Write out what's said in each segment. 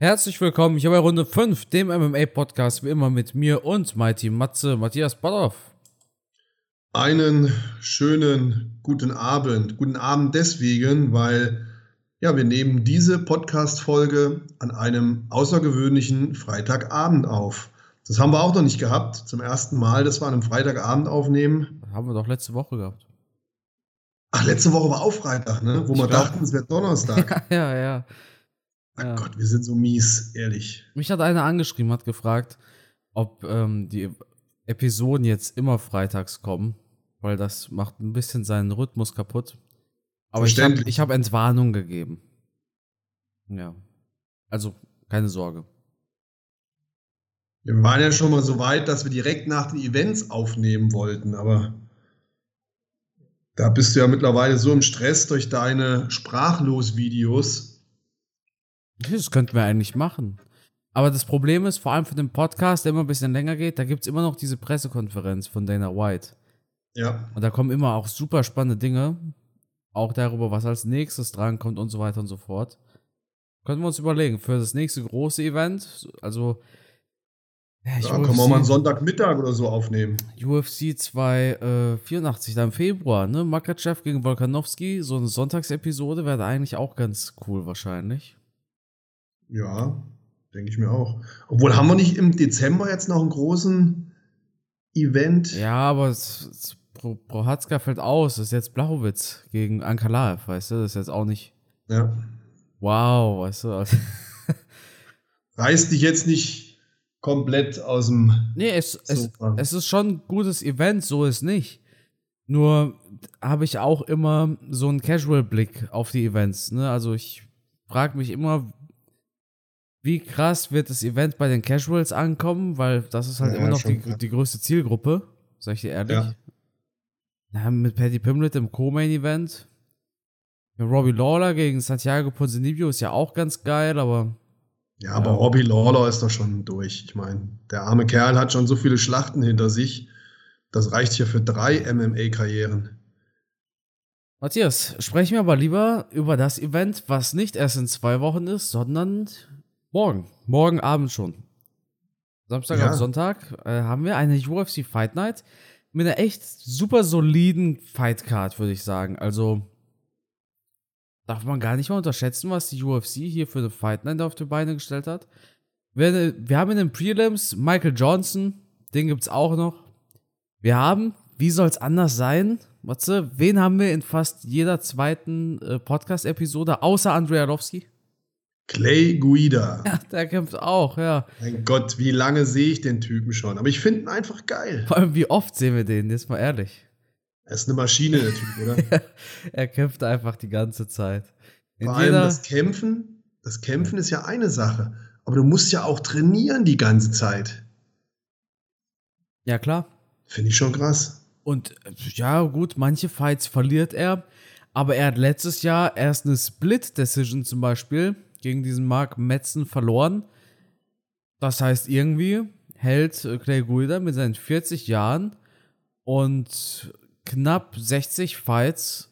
Herzlich willkommen hier bei Runde 5, dem MMA-Podcast, wie immer mit mir und Mighty Matze, Matthias Badorf. Einen schönen guten Abend. Guten Abend deswegen, weil ja, wir nehmen diese Podcast-Folge an einem außergewöhnlichen Freitagabend auf. Das haben wir auch noch nicht gehabt. Zum ersten Mal, dass wir an einem Freitagabend aufnehmen. Das haben wir doch letzte Woche gehabt. Ach, letzte Woche war auch Freitag, ne? Wo Ich wir dachten, es wäre Donnerstag. ja, ja, ja. Ach Ja. Gott, wir sind so mies, ehrlich. Mich hat einer angeschrieben, hat gefragt, ob ähm, die Episoden jetzt immer freitags kommen, weil das macht ein bisschen seinen Rhythmus kaputt. Aber ich habe hab Entwarnung gegeben. Ja. Also, keine Sorge. Wir waren ja schon mal so weit, dass wir direkt nach den Events aufnehmen wollten, aber da bist du ja mittlerweile so im Stress durch deine Sprachlos-Videos. Das könnten wir eigentlich machen. Aber das Problem ist, vor allem für den Podcast, der immer ein bisschen länger geht, da gibt es immer noch diese Pressekonferenz von Dana White. Ja, Und da kommen immer auch super spannende Dinge. Auch darüber, was als nächstes drankommt und so weiter und so fort. Können wir uns überlegen, für das nächste große Event, also. Ja, da können wir mal einen Sonntagmittag oder so aufnehmen. UFC 284, da im Februar, ne? Makachev gegen Volkanovski, so eine Sonntagsepisode wäre da eigentlich auch ganz cool wahrscheinlich. Ja, denke ich mir auch. Obwohl, haben wir nicht im Dezember jetzt noch einen großen Event? Ja, aber es, es, Pro, Prohatzka fällt aus. Das ist jetzt Blachowitz gegen Ankalaev, weißt du? Das ist jetzt auch nicht Ja. wow, weißt du? Also, Reiß dich jetzt nicht komplett aus dem. nee, es, es, es ist schon ein gutes Event, so ist nicht. Nur habe ich auch immer so einen Casual-Blick auf die Events. Ne? Also ich frage mich immer, wie krass wird das Event bei den Casuals ankommen, weil das ist halt Ja, immer noch schon die, die größte Zielgruppe, sag ich dir ehrlich. Ja. Ja, mit Paddy Pimlet im Co-Main-Event. Ja, Robbie Lawler gegen Santiago Ponzinibbio ist ja auch ganz geil, aber Ja, aber Ja. Robbie Lawler ist doch schon durch. Ich meine, der arme Kerl hat schon so viele Schlachten hinter sich. Das reicht hier für drei MMA-Karrieren. Matthias, sprechen wir aber lieber über das Event, was nicht erst in zwei Wochen ist, sondern morgen. Morgen Abend schon. Samstag Ja. auf Sonntag äh, haben wir eine UFC Fight Night mit einer echt super soliden Fight Card, würde ich sagen. Also darf man gar nicht mal unterschätzen, was die UFC hier für eine Fight Night auf die Beine gestellt hat. Wir, wir haben in den Prelims Michael Johnson, den gibt's auch noch. Wir haben, wie soll's anders sein? Matze, wen haben wir in fast jeder zweiten äh, Podcast-Episode außer Andrei Arlovski? Clay Guida. Ja, der kämpft auch, ja. Mein Gott, wie lange sehe ich den Typen schon? Aber ich finde ihn einfach geil. Vor allem, wie oft sehen wir den, jetzt mal ehrlich. Er ist eine Maschine, der Typ, oder? er kämpft einfach die ganze Zeit. In Vor allem das Kämpfen. Das Kämpfen ist ja eine Sache. Aber du musst ja auch trainieren die ganze Zeit. ja, klar. Finde ich schon krass. Und äh, ja, gut, manche Fights verliert er. Aber er hat letztes Jahr erst eine Split-Decision zum Beispiel gegen diesen Mark Metzen verloren. Das heißt, irgendwie hält äh, Clay Guida mit seinen 40 Jahren und knapp 60 Fights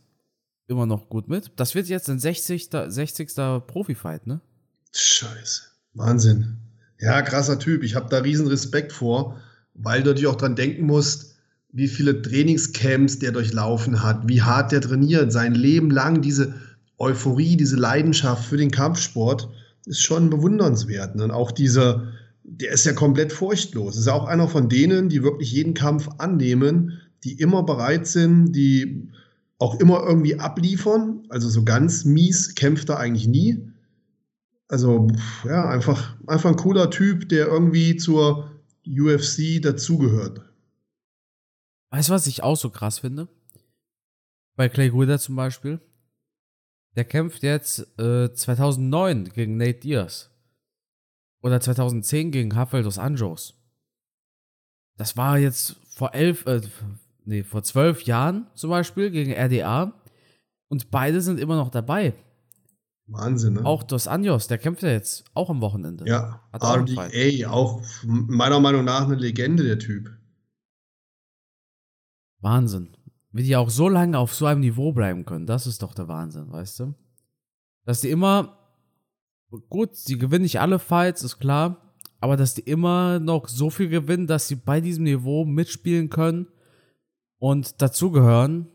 immer noch gut mit. Das wird jetzt ein 60. 60. Profi-Fight, ne? Scheiße. Wahnsinn. Ja, krasser Typ. Ich habe da riesen Respekt vor, weil du natürlich auch dran denken musst, wie viele Trainingscamps der durchlaufen hat, wie hart der trainiert, sein Leben lang diese Euphorie, diese Leidenschaft für den Kampfsport ist schon bewundernswert. ne? Und auch dieser, der ist ja komplett furchtlos. Ist ja auch einer von denen, die wirklich jeden Kampf annehmen, die immer bereit sind, die auch immer irgendwie abliefern. Also so ganz mies kämpft er eigentlich nie. Also, ja, einfach, einfach ein cooler Typ, der irgendwie zur UFC dazugehört. Weißt du, was ich auch so krass finde? Bei Clay Guida zum Beispiel. Der kämpft jetzt äh, 2009 gegen Nate Diaz. Oder 2010 gegen Rafael dos Anjos. Das war jetzt vor elf, äh, nee, vor zwölf Jahren zum Beispiel gegen RDA. Und beide sind immer noch dabei. Wahnsinn, ne? Auch Dos Anjos, der kämpft ja jetzt auch am Wochenende. ja, Hat auch RDA, auch meiner Meinung nach eine Legende, der Typ. Wahnsinn. Wie die auch so lange auf so einem Niveau bleiben können, das ist doch der Wahnsinn, weißt du? Dass die immer gut, sie gewinnen nicht alle Fights, ist klar, aber dass die immer noch so viel gewinnen, dass sie bei diesem Niveau mitspielen können und dazugehören.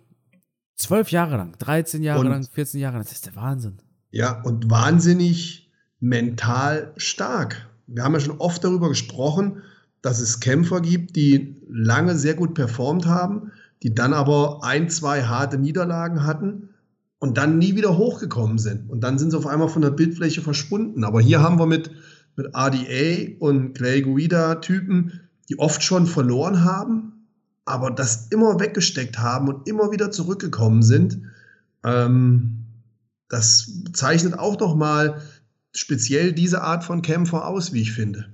Zwölf Jahre lang, 13 Jahre und, lang, 14 Jahre lang, das ist der Wahnsinn. Ja, und wahnsinnig mental stark. Wir haben ja schon oft darüber gesprochen, dass es Kämpfer gibt, die lange sehr gut performt haben, die dann aber ein, zwei harte Niederlagen hatten und dann nie wieder hochgekommen sind. Und dann sind sie auf einmal von der Bildfläche verschwunden. Aber hier haben wir mit, mit RDA und Clay Guida Typen, die oft schon verloren haben, aber das immer weggesteckt haben und immer wieder zurückgekommen sind. Ähm, das zeichnet auch noch mal speziell diese Art von Kämpfer aus, wie ich finde.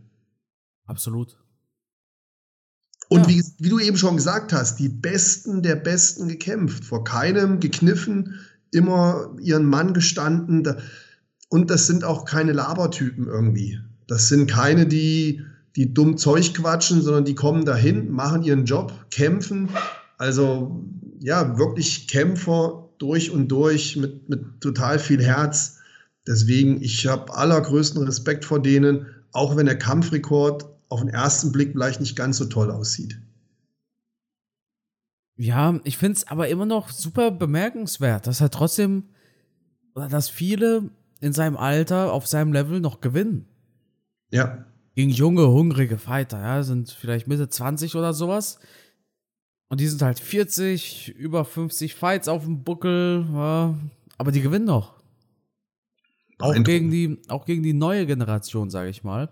Absolut. Und ja. wie, wie, du eben schon gesagt hast, die Besten der Besten gekämpft, vor keinem gekniffen, immer ihren Mann gestanden. Und das sind auch keine Labertypen irgendwie. Das sind keine, die, die dumm Zeug quatschen, sondern die kommen dahin, machen ihren Job, kämpfen. Also ja, wirklich Kämpfer durch und durch mit, mit total viel Herz. Deswegen, ich habe allergrößten Respekt vor denen, auch wenn der Kampfrekord auf den ersten Blick vielleicht nicht ganz so toll aussieht. Ja, ich finde es aber immer noch super bemerkenswert, dass er trotzdem, dass viele in seinem Alter auf seinem Level noch gewinnen. Ja. Gegen junge, hungrige Fighter, ja, sind vielleicht Mitte 20 oder sowas. Und die sind halt 40, über 50 Fights auf dem Buckel, ja, aber die gewinnen noch. Auch gegen die, auch gegen die neue Generation, sage ich mal.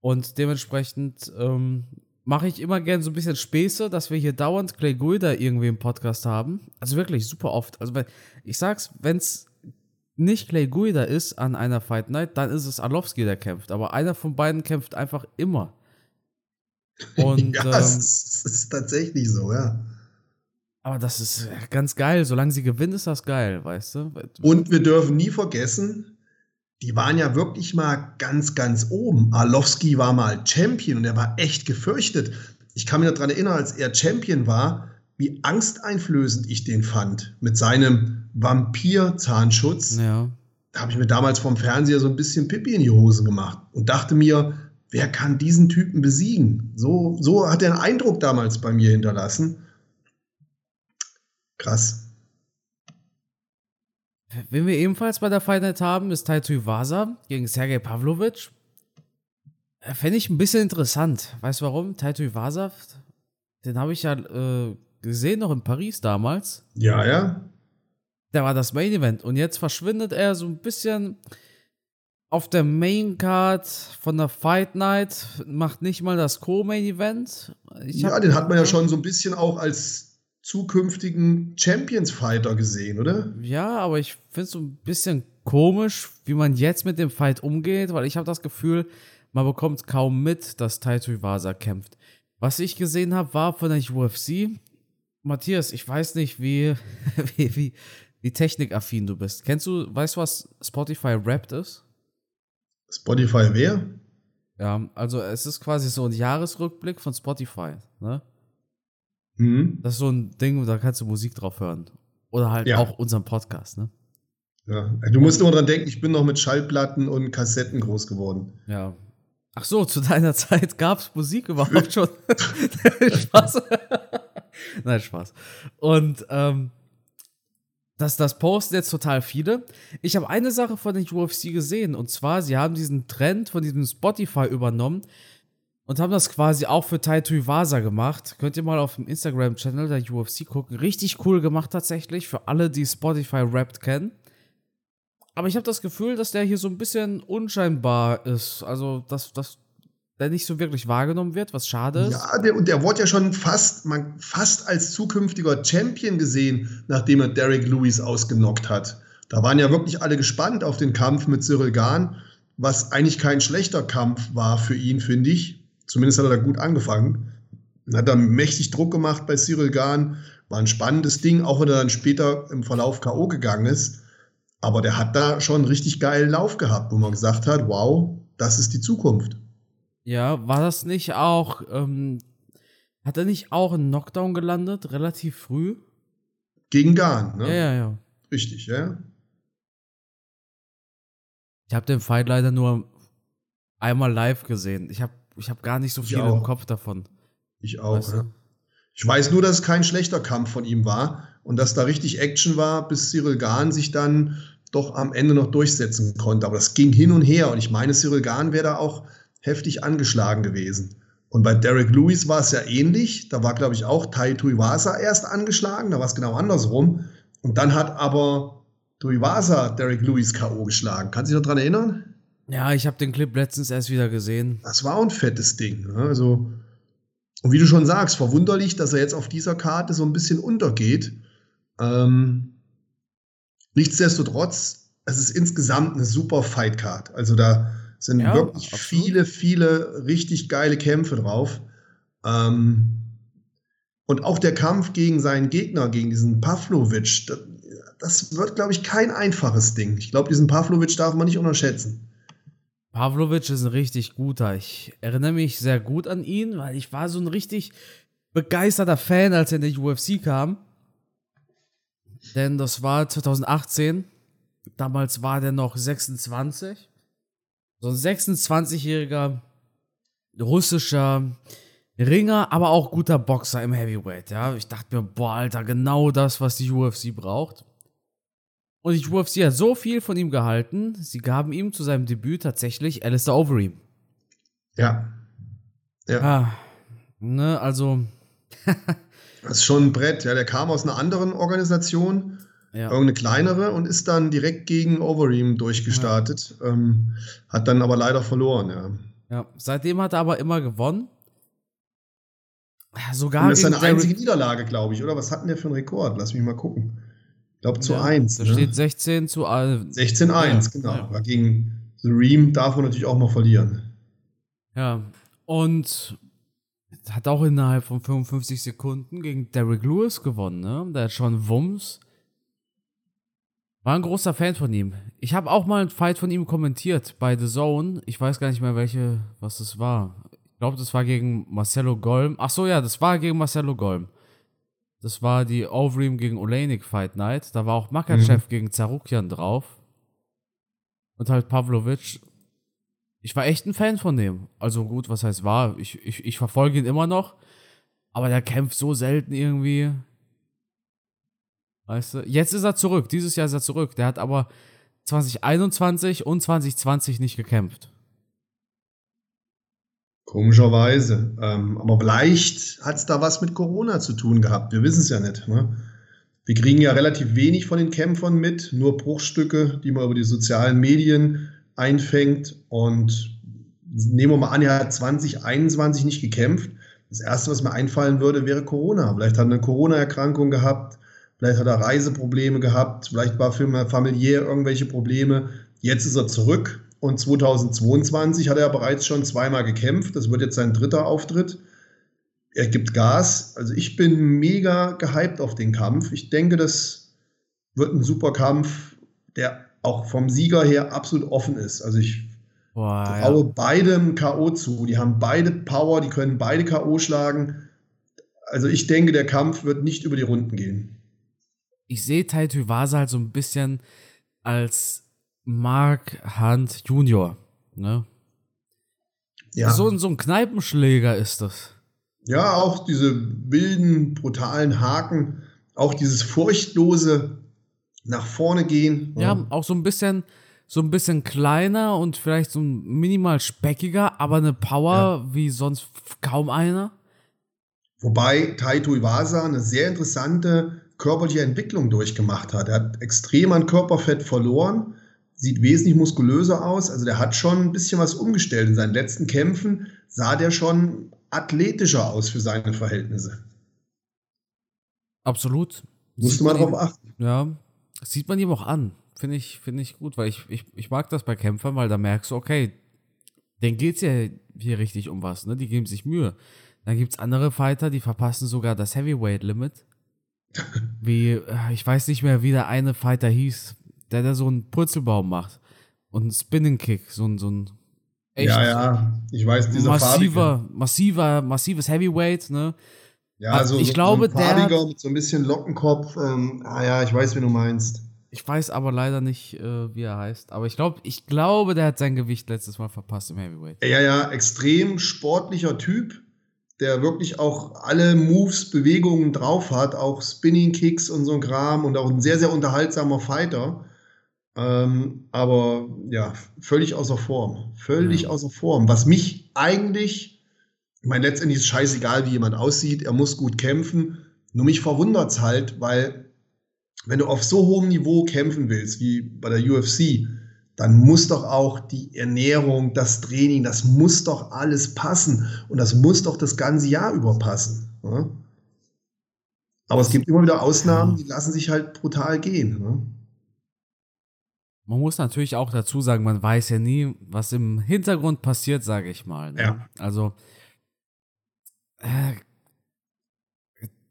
Und dementsprechend ähm, mache ich immer gern so ein bisschen Späße, dass wir hier dauernd Clay Guida irgendwie im Podcast haben. Also wirklich super oft. Also ich sag's, wenn's nicht Clay Guida ist an einer Fight Night, dann ist es Arlovski, der kämpft. Aber einer von beiden kämpft einfach immer. Und, ja, ähm, es ist tatsächlich so, ja. Aber das ist ganz geil. Solange sie gewinnen, ist das geil, weißt du? Und wir dürfen nie vergessen, die waren ja wirklich mal ganz, ganz oben. Arlovski war mal Champion und er war echt gefürchtet. Ich kann mich daran erinnern, als er Champion war, wie angsteinflößend ich den fand mit seinem Vampir-Zahnschutz. Ja. Da habe ich mir damals vom Fernseher so ein bisschen Pipi in die Hose gemacht und dachte mir, wer kann diesen Typen besiegen? So, so hat er einen Eindruck damals bei mir hinterlassen. Krass. Wen wir ebenfalls bei der Fight Night haben, ist Taito Iwasa gegen Sergei Pavlovic. Äh, fände ich ein bisschen interessant. Weißt du warum? Taito Iwasa, den habe ich ja äh, gesehen noch in Paris damals. Ja, ja. Der war das Main Event und jetzt verschwindet er so ein bisschen auf der Main Card von der Fight Night, macht nicht mal das Co-Main Event. ja, den hat man ja schon so ein bisschen auch als zukünftigen Champions-Fighter gesehen, oder? Ja, aber ich finde es so ein bisschen komisch, wie man jetzt mit dem Fight umgeht, weil ich habe das Gefühl, man bekommt kaum mit, dass Taito Iwasa kämpft. Was ich gesehen habe, war von der UFC. Matthias, ich weiß nicht, wie, wie, wie, wie technikaffin du bist. Kennst du, weißt du, was Spotify Wrapped ist? Spotify wer? Ja, also es ist quasi so ein Jahresrückblick von Spotify, ne? Mhm. Das ist so ein Ding, da kannst du Musik drauf hören. Oder halt ja. auch unseren Podcast, ne? Ja, du musst immer dran denken, ich bin noch mit Schallplatten und Kassetten groß geworden. Ja. Ach so, zu deiner Zeit gab es Musik überhaupt schon. Spaß. Nein, Spaß. Und ähm, das, das posten jetzt total viele. Ich habe eine Sache von den UFC gesehen und zwar, sie haben diesen Trend von diesem Spotify übernommen, und haben das quasi auch für Taito Iwasa gemacht. Könnt ihr mal auf dem Instagram-Channel der UFC gucken. Richtig cool gemacht tatsächlich, für alle, die Spotify Rapped kennen. Aber ich habe das Gefühl, dass der hier so ein bisschen unscheinbar ist. Also, dass, dass der nicht so wirklich wahrgenommen wird, was schade ist. Ja, der, und der wurde ja schon fast, man, fast als zukünftiger Champion gesehen, nachdem er Derek Lewis ausgenockt hat. Da waren ja wirklich alle gespannt auf den Kampf mit Cyril Gahn, was eigentlich kein schlechter Kampf war für ihn, finde ich. Zumindest hat er da gut angefangen. Hat da mächtig Druck gemacht bei Cyril Gahn. War ein spannendes Ding, auch wenn er dann später im Verlauf K.O. gegangen ist. Aber der hat da schon einen richtig geilen Lauf gehabt, wo man gesagt hat, wow, das ist die Zukunft. Ja, war das nicht auch, ähm, hat er nicht auch einen Knockdown gelandet, relativ früh? Gegen Gahn, ne? Ja, ja, ja. Richtig, ja. Ich habe den Fight leider nur einmal live gesehen. Ich habe ich hab gar nicht so viel im Kopf davon. Ich auch. Weißt du? ja. Ich weiß nur, dass es kein schlechter Kampf von ihm war und dass da richtig Action war, bis Cyril Gahn sich dann doch am Ende noch durchsetzen konnte. Aber das ging hin und her und ich meine, Cyril Gahn wäre da auch heftig angeschlagen gewesen. Und bei Derek Lewis war es ja ähnlich. Da war, glaube ich, auch Tai Tuivasa erst angeschlagen. Da war es genau andersrum. Und dann hat aber Tuivasa Derek Lewis K.O. geschlagen. Kannst du dich noch dran erinnern? Ja, ich habe den Clip letztens erst wieder gesehen. Das war ein fettes Ding. Ne? Also, und wie du schon sagst, verwunderlich, dass er jetzt auf dieser Karte so ein bisschen untergeht. Ähm, nichtsdestotrotz, es ist insgesamt eine super Fight-Card. Also da sind ja, wirklich absolut. viele, viele richtig geile Kämpfe drauf. Ähm, und auch der Kampf gegen seinen Gegner, gegen diesen Pavlovic, das, das wird, glaube ich, kein einfaches Ding. Ich glaube, diesen Pavlovic darf man nicht unterschätzen. Pavlovic ist ein richtig guter. Ich erinnere mich sehr gut an ihn, weil ich war so ein richtig begeisterter Fan, als er in die UFC kam. Denn das war 2018. Damals war der noch 26. So ein 26-jähriger russischer Ringer, aber auch guter Boxer im Heavyweight. Ja, ich dachte mir, boah, Alter, genau das, was die UFC braucht. Und die UFC hat so viel von ihm gehalten, sie gaben ihm zu seinem Debüt tatsächlich Alistair Overeem. Ja. Ja. Ah, ne, also. das ist schon ein Brett, ja. Der kam aus einer anderen Organisation, ja. irgendeine kleinere, und ist dann direkt gegen Overeem durchgestartet. Ja. Ähm, hat dann aber leider verloren, ja. Ja, seitdem hat er aber immer gewonnen. Sogar. Und das ist seine einzige Niederlage, glaube ich, oder? Was hat denn der für einen Rekord? Lass mich mal gucken. Ich glaube zu ja, 1. Da ne? steht 16 zu 1. 16 1, ja, genau. Ja. Gegen The Ream darf man natürlich auch mal verlieren. Ja, und hat auch innerhalb von 55 Sekunden gegen Derek Lewis gewonnen, ne? Der hat schon Wumms. War ein großer Fan von ihm. Ich habe auch mal einen Fight von ihm kommentiert bei The Zone. Ich weiß gar nicht mehr, welche, was das war. Ich glaube, das war gegen Marcelo Golm. Ach so, ja, das war gegen Marcelo Golm. Das war die Overeem gegen Olenik Fight Night. Da war auch Makachev mhm. gegen Zarukian drauf. Und halt Pavlovic. Ich war echt ein Fan von dem. Also gut, was heißt war? Ich, ich, ich verfolge ihn immer noch. Aber der kämpft so selten irgendwie. Weißt du? Jetzt ist er zurück. Dieses Jahr ist er zurück. Der hat aber 2021 und 2020 nicht gekämpft. Komischerweise. Ähm, aber vielleicht hat es da was mit Corona zu tun gehabt. Wir wissen es ja nicht. Ne? Wir kriegen ja relativ wenig von den Kämpfern mit, nur Bruchstücke, die man über die sozialen Medien einfängt. Und nehmen wir mal an, er hat 2021 nicht gekämpft. Das Erste, was mir einfallen würde, wäre Corona. Vielleicht hat er eine Corona-Erkrankung gehabt, vielleicht hat er Reiseprobleme gehabt, vielleicht war für familiär irgendwelche Probleme. Jetzt ist er zurück und 2022 hat er bereits schon zweimal gekämpft. Das wird jetzt sein dritter Auftritt. Er gibt Gas. Also ich bin mega gehypt auf den Kampf. Ich denke, das wird ein super Kampf, der auch vom Sieger her absolut offen ist. Also ich Boah, traue ja. beidem K.O. zu. Die haben beide Power, die können beide K.O. schlagen. Also ich denke, der Kampf wird nicht über die Runden gehen. Ich sehe Taito Vasa halt so ein bisschen als Mark Hunt Jr. Ne? Ja. So, so ein Kneipenschläger ist das. Ja, auch diese wilden, brutalen Haken, auch dieses furchtlose nach vorne gehen. Ja, ja, auch so ein bisschen, so ein bisschen kleiner und vielleicht so minimal speckiger, aber eine Power ja. wie sonst kaum einer. Wobei Taito Iwasa eine sehr interessante körperliche Entwicklung durchgemacht hat. Er hat extrem an Körperfett verloren, sieht wesentlich muskulöser aus. Also der hat schon ein bisschen was umgestellt. In seinen letzten Kämpfen sah der schon athletischer aus für seine Verhältnisse. Absolut. Musste man darauf achten. Ja, das sieht man ihm auch an. Finde ich, find ich gut, weil ich, ich, ich mag das bei Kämpfern, weil da merkst du, okay, denen geht es ja hier richtig um was, ne? Die geben sich Mühe. Dann gibt es andere Fighter, die verpassen sogar das Heavyweight-Limit. Wie, äh, ich weiß nicht mehr, wie der eine Fighter hieß der da so einen Purzelbaum macht und einen Spinning Kick, so ein, so ein echt ja, ja, ich weiß, dieser massiver, farbige. massiver, massives Heavyweight, ne? Ja, also ich so, glaube, so ein farbiger der mit so ein bisschen Lockenkopf. Ähm, ah ja, ich weiß, wie du meinst. Ich weiß aber leider nicht, äh, wie er heißt. Aber ich glaube, ich glaube, der hat sein Gewicht letztes Mal verpasst im Heavyweight. Ja, ja, extrem sportlicher Typ, der wirklich auch alle Moves, Bewegungen drauf hat, auch Spinning Kicks und so ein Kram und auch ein sehr, sehr unterhaltsamer Fighter. Ähm, aber ja, völlig außer Form. Völlig ja. außer Form. Was mich eigentlich, ich meine, letztendlich ist scheißegal, wie jemand aussieht, er muss gut kämpfen. Nur mich verwundert es halt, weil wenn du auf so hohem Niveau kämpfen willst, wie bei der UFC, dann muss doch auch die Ernährung, das Training, das muss doch alles passen. Und das muss doch das ganze Jahr über passen. Ne? Aber es gibt immer wieder Ausnahmen, die lassen sich halt brutal gehen. Ne? Man muss natürlich auch dazu sagen, man weiß ja nie, was im Hintergrund passiert, sage ich mal. Ne? Ja. Also, äh,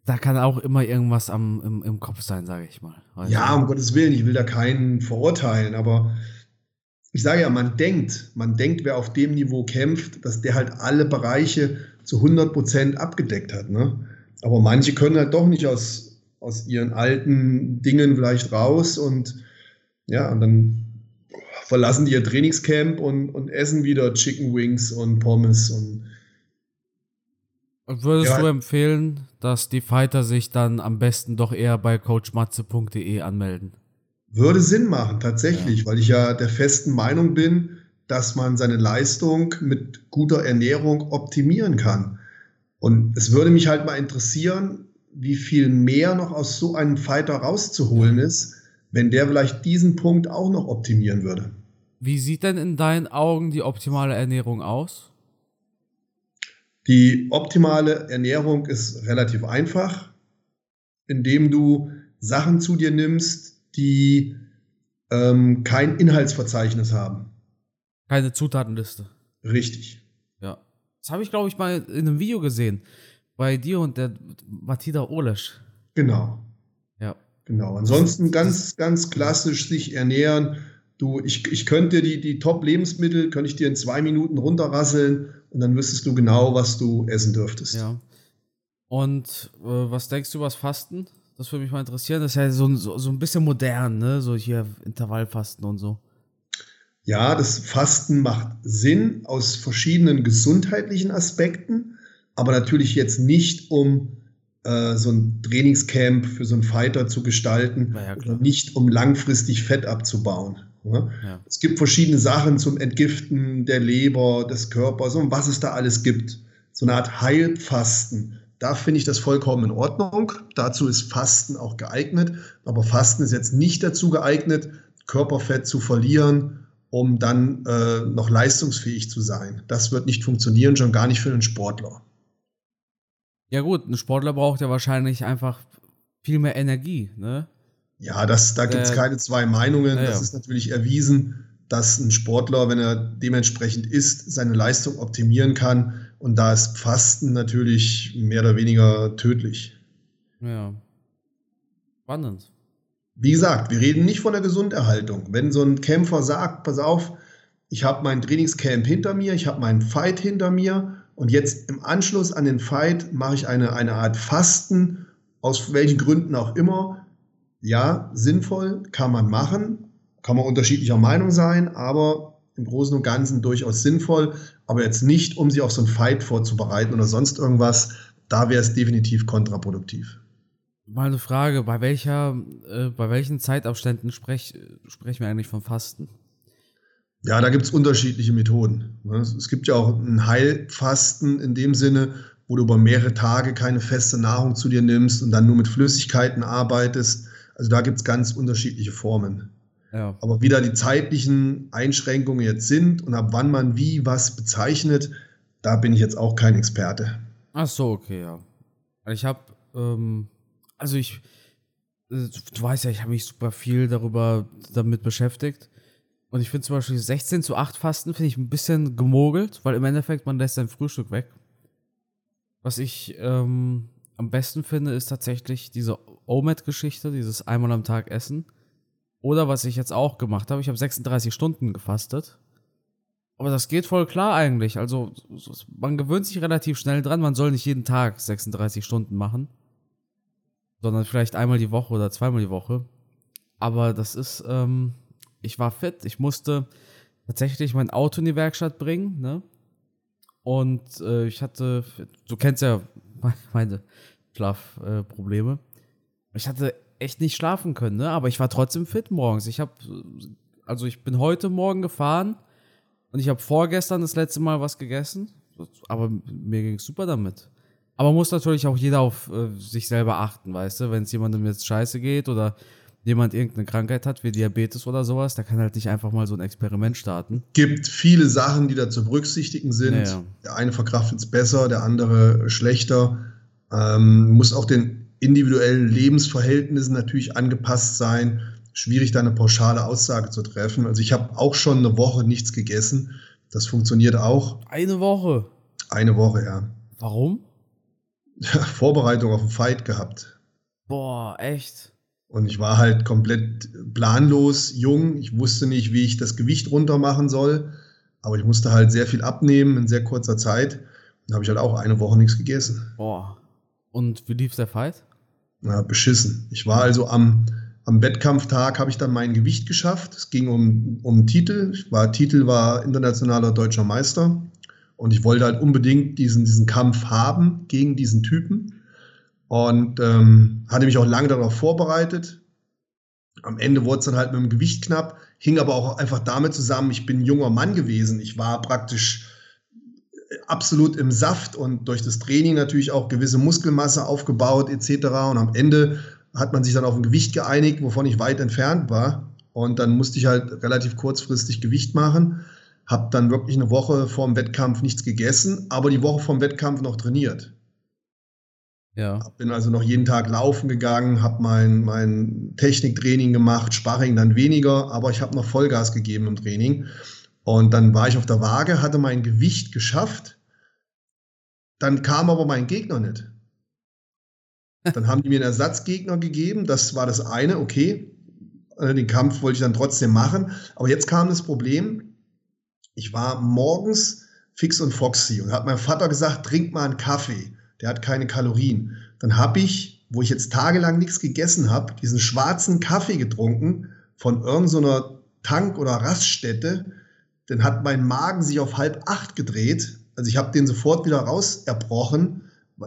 da kann auch immer irgendwas am, im, im Kopf sein, sage ich mal. Weißt ja, um Gottes Willen, ich will da keinen verurteilen, aber ich sage ja, man denkt, man denkt, wer auf dem Niveau kämpft, dass der halt alle Bereiche zu 100 Prozent abgedeckt hat. Ne? Aber manche können halt doch nicht aus, aus ihren alten Dingen vielleicht raus und ja, und dann verlassen die ihr Trainingscamp und, und essen wieder Chicken Wings und Pommes und würdest ja. du empfehlen, dass die Fighter sich dann am besten doch eher bei coachmatze.de anmelden? Würde Sinn machen, tatsächlich, ja. weil ich ja der festen Meinung bin, dass man seine Leistung mit guter Ernährung optimieren kann. Und es würde mich halt mal interessieren, wie viel mehr noch aus so einem Fighter rauszuholen ist, wenn der vielleicht diesen Punkt auch noch optimieren würde. Wie sieht denn in deinen Augen die optimale Ernährung aus? Die optimale Ernährung ist relativ einfach, indem du Sachen zu dir nimmst, die ähm, kein Inhaltsverzeichnis haben. Keine Zutatenliste. Richtig. Ja. Das habe ich, glaube ich, mal in einem Video gesehen. Bei dir und der Matilda Olesch. Genau. Genau. Ansonsten ganz, ganz klassisch sich ernähren. Du, ich, ich könnte die, die Top-Lebensmittel, könnte ich dir in zwei Minuten runterrasseln und dann wüsstest du genau, was du essen dürftest. Ja. Und äh, was denkst du über das Fasten? Das würde mich mal interessieren. Das ist ja so, so, so ein bisschen modern, ne? So hier Intervallfasten und so. Ja, das Fasten macht Sinn aus verschiedenen gesundheitlichen Aspekten, aber natürlich jetzt nicht, um äh, so ein Trainingscamp für so einen Fighter zu gestalten, ja, oder nicht um langfristig Fett abzubauen. Ja? Ja. Es gibt verschiedene Sachen zum Entgiften der Leber, des Körpers und was es da alles gibt. So eine Art Heilfasten. Da finde ich das vollkommen in Ordnung. Dazu ist Fasten auch geeignet. Aber Fasten ist jetzt nicht dazu geeignet, Körperfett zu verlieren, um dann äh, noch leistungsfähig zu sein. Das wird nicht funktionieren, schon gar nicht für einen Sportler. Ja gut, ein Sportler braucht ja wahrscheinlich einfach viel mehr Energie, ne? Ja, das, da gibt es äh, keine zwei Meinungen. Ja, das ist natürlich erwiesen, dass ein Sportler, wenn er dementsprechend isst, seine Leistung optimieren kann. Und da ist Fasten natürlich mehr oder weniger tödlich. Ja. Spannend. Wie gesagt, wir reden nicht von der Gesunderhaltung. Wenn so ein Kämpfer sagt, pass auf, ich habe mein Trainingscamp hinter mir, ich habe meinen Fight hinter mir und jetzt im Anschluss an den Fight mache ich eine, eine Art Fasten, aus welchen Gründen auch immer, ja, sinnvoll, kann man machen, kann man unterschiedlicher Meinung sein, aber im Großen und Ganzen durchaus sinnvoll, aber jetzt nicht, um sie auf so einen Fight vorzubereiten oder sonst irgendwas. Da wäre es definitiv kontraproduktiv. Mal eine Frage, bei welcher, äh, bei welchen Zeitabständen sprech, sprechen wir eigentlich vom Fasten? Ja, da gibt es unterschiedliche Methoden. Ne? Es gibt ja auch ein Heilfasten in dem Sinne, wo du über mehrere Tage keine feste Nahrung zu dir nimmst und dann nur mit Flüssigkeiten arbeitest. Also da gibt es ganz unterschiedliche Formen. Ja. Aber wie da die zeitlichen Einschränkungen jetzt sind und ab wann man wie was bezeichnet, da bin ich jetzt auch kein Experte. Ach so, okay, ja. Ich habe, ähm, also ich, äh, du weißt ja, ich habe mich super viel darüber damit beschäftigt. Und ich finde zum Beispiel 16 zu 8 Fasten finde ich ein bisschen gemogelt, weil im Endeffekt man lässt sein Frühstück weg. Was ich ähm, am besten finde, ist tatsächlich diese OMAD-Geschichte, dieses einmal am Tag essen. Oder was ich jetzt auch gemacht habe, ich habe 36 Stunden gefastet. Aber das geht voll klar eigentlich. Also man gewöhnt sich relativ schnell dran. Man soll nicht jeden Tag 36 Stunden machen, sondern vielleicht einmal die Woche oder zweimal die Woche. Aber das ist, ähm, ich war fit. Ich musste tatsächlich mein Auto in die Werkstatt bringen, ne? Und äh, ich hatte, du kennst ja meine Schlafprobleme. Äh, ich hatte echt nicht schlafen können, ne? Aber ich war trotzdem fit morgens. Ich habe, also ich bin heute Morgen gefahren und ich habe vorgestern das letzte Mal was gegessen. Aber mir ging es super damit. Aber muss natürlich auch jeder auf äh, sich selber achten, weißt du? Wenn es jemandem jetzt scheiße geht oder jemand irgendeine Krankheit hat, wie Diabetes oder sowas, der kann halt nicht einfach mal so ein Experiment starten. Gibt viele Sachen, die da zu berücksichtigen sind. Naja. Der eine verkraftet es besser, der andere schlechter. Ähm, muss auch den individuellen Lebensverhältnissen natürlich angepasst sein. Schwierig, da eine pauschale Aussage zu treffen. Also ich habe auch schon eine Woche nichts gegessen. Das funktioniert auch. Eine Woche? Eine Woche, ja. Warum? Vorbereitung auf den Fight gehabt. Boah, echt? Und ich war halt komplett planlos, jung. Ich wusste nicht, wie ich das Gewicht runter machen soll. Aber ich musste halt sehr viel abnehmen in sehr kurzer Zeit. Dann habe ich halt auch eine Woche nichts gegessen. Boah. Und wie lief der Fight? Na, beschissen. Ich war also am, am Wettkampftag, habe ich dann mein Gewicht geschafft. Es ging um, um Titel. Ich war, Titel war internationaler deutscher Meister. Und ich wollte halt unbedingt diesen, diesen Kampf haben gegen diesen Typen. Und ähm, hatte mich auch lange darauf vorbereitet. Am Ende wurde es dann halt mit dem Gewicht knapp, hing aber auch einfach damit zusammen, ich bin junger Mann gewesen. Ich war praktisch absolut im Saft und durch das Training natürlich auch gewisse Muskelmasse aufgebaut etc. Und am Ende hat man sich dann auf ein Gewicht geeinigt, wovon ich weit entfernt war. Und dann musste ich halt relativ kurzfristig Gewicht machen. Habe dann wirklich eine Woche vor dem Wettkampf nichts gegessen, aber die Woche vom Wettkampf noch trainiert. Ja. Bin also noch jeden Tag laufen gegangen, habe mein, mein Techniktraining gemacht, Sparring dann weniger, aber ich habe noch Vollgas gegeben im Training. Und dann war ich auf der Waage, hatte mein Gewicht geschafft. Dann kam aber mein Gegner nicht. Dann haben die mir einen Ersatzgegner gegeben. Das war das eine, okay. Äh, den Kampf wollte ich dann trotzdem machen. Aber jetzt kam das Problem. Ich war morgens fix und foxy und hat mein Vater gesagt, trink mal einen Kaffee. Der hat keine Kalorien. Dann habe ich, wo ich jetzt tagelang nichts gegessen habe, diesen schwarzen Kaffee getrunken von irgendeiner Tank- oder Raststätte dann hat mein Magen sich auf halb acht gedreht. Also ich habe den sofort wieder raus erbrochen.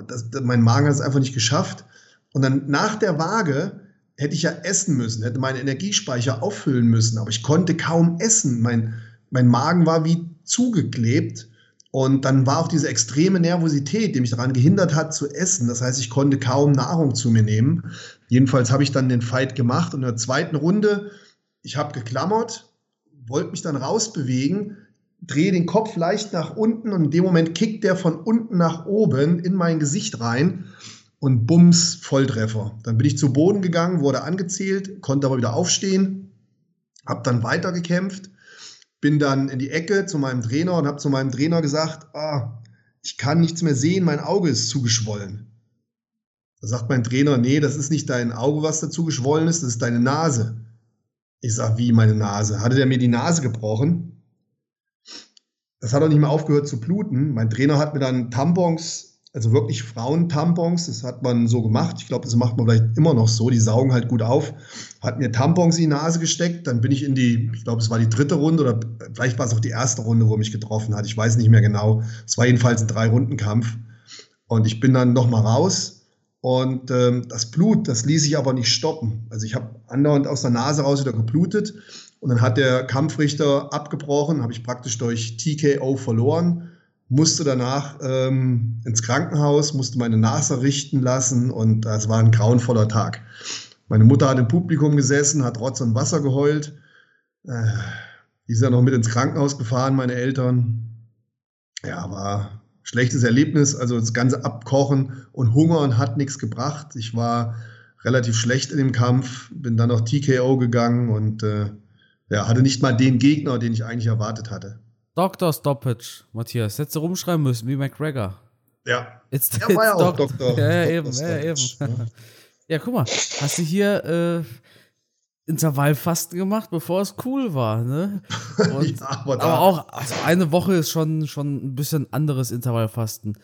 Das, mein Magen hat es einfach nicht geschafft. Und dann nach der Waage hätte ich ja essen müssen, hätte meinen Energiespeicher auffüllen müssen, aber ich konnte kaum essen. Mein, mein Magen war wie zugeklebt. Und dann war auch diese extreme Nervosität, die mich daran gehindert hat zu essen. Das heißt, ich konnte kaum Nahrung zu mir nehmen. Jedenfalls habe ich dann den Fight gemacht und in der zweiten Runde, ich habe geklammert, wollte mich dann rausbewegen, drehe den Kopf leicht nach unten und in dem Moment kickt der von unten nach oben in mein Gesicht rein und bums, Volltreffer. Dann bin ich zu Boden gegangen, wurde angezählt, konnte aber wieder aufstehen, habe dann weitergekämpft, bin dann in die Ecke zu meinem Trainer und habe zu meinem Trainer gesagt, ah, ich kann nichts mehr sehen, mein Auge ist zugeschwollen. Da sagt mein Trainer, nee, das ist nicht dein Auge, was dazu geschwollen ist, das ist deine Nase. Ich sag, wie meine Nase? Hatte der mir die Nase gebrochen? Das hat auch nicht mehr aufgehört zu bluten. Mein Trainer hat mir dann Tampons, also wirklich Frauentampons, das hat man so gemacht. Ich glaube, das macht man vielleicht immer noch so. Die saugen halt gut auf. Hat mir Tampons in die Nase gesteckt. Dann bin ich in die, ich glaube, es war die dritte Runde oder vielleicht war es auch die erste Runde, wo er mich getroffen hat. Ich weiß nicht mehr genau. Es war jedenfalls ein Drei-Runden-Kampf. Und ich bin dann nochmal raus und ähm, das Blut, das ließ sich aber nicht stoppen. Also ich habe andauernd aus der Nase raus wieder geblutet. Und dann hat der Kampfrichter abgebrochen, habe ich praktisch durch TKO verloren, musste danach ähm, ins Krankenhaus, musste meine Nase richten lassen und das war ein grauenvoller Tag. Meine Mutter hat im Publikum gesessen, hat Rotz und Wasser geheult. Äh, die sind dann noch mit ins Krankenhaus gefahren, meine Eltern. Ja, war schlechtes Erlebnis. Also das ganze Abkochen und Hungern hat nichts gebracht. Ich war relativ schlecht in dem Kampf, bin dann noch TKO gegangen und äh, ja, hatte nicht mal den Gegner, den ich eigentlich erwartet hatte. Dr. Stoppage, Matthias. Hättest du rumschreiben müssen wie McGregor. Ja. It's, er war ja auch Doktor. Ja, ja, eben, ja, eben. ja, guck mal, hast du hier äh, Intervallfasten gemacht, bevor es cool war, ne? Und, ja, aber, aber, auch also eine Woche ist schon, schon ein bisschen anderes Intervallfasten.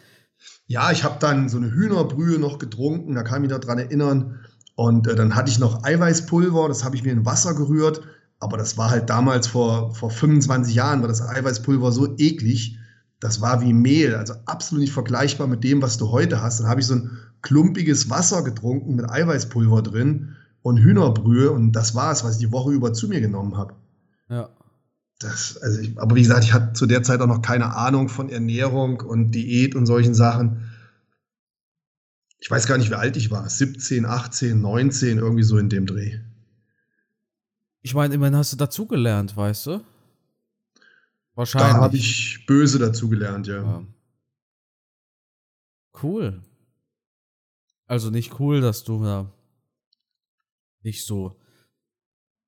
Ja, ich habe dann so eine Hühnerbrühe noch getrunken, da kann ich mich daran erinnern. Und äh, dann hatte ich noch Eiweißpulver, das habe ich mir in Wasser gerührt. Aber das war halt damals vor, vor 25 Jahren, war das Eiweißpulver so eklig. Das war wie Mehl, also absolut nicht vergleichbar mit dem, was du heute hast. Dann habe ich so ein klumpiges Wasser getrunken mit Eiweißpulver drin und Hühnerbrühe und das war es, was ich die Woche über zu mir genommen habe. Ja. Das, also ich, aber wie gesagt, ich hatte zu der Zeit auch noch keine Ahnung von Ernährung und Diät und solchen Sachen. Ich weiß gar nicht, wie alt ich war. 17, 18, 19, irgendwie so in dem Dreh. Ich meine, immerhin hast du dazugelernt, weißt du? Wahrscheinlich. Da habe ich böse dazugelernt, ja. ja. Cool. Also nicht cool, dass du da nicht so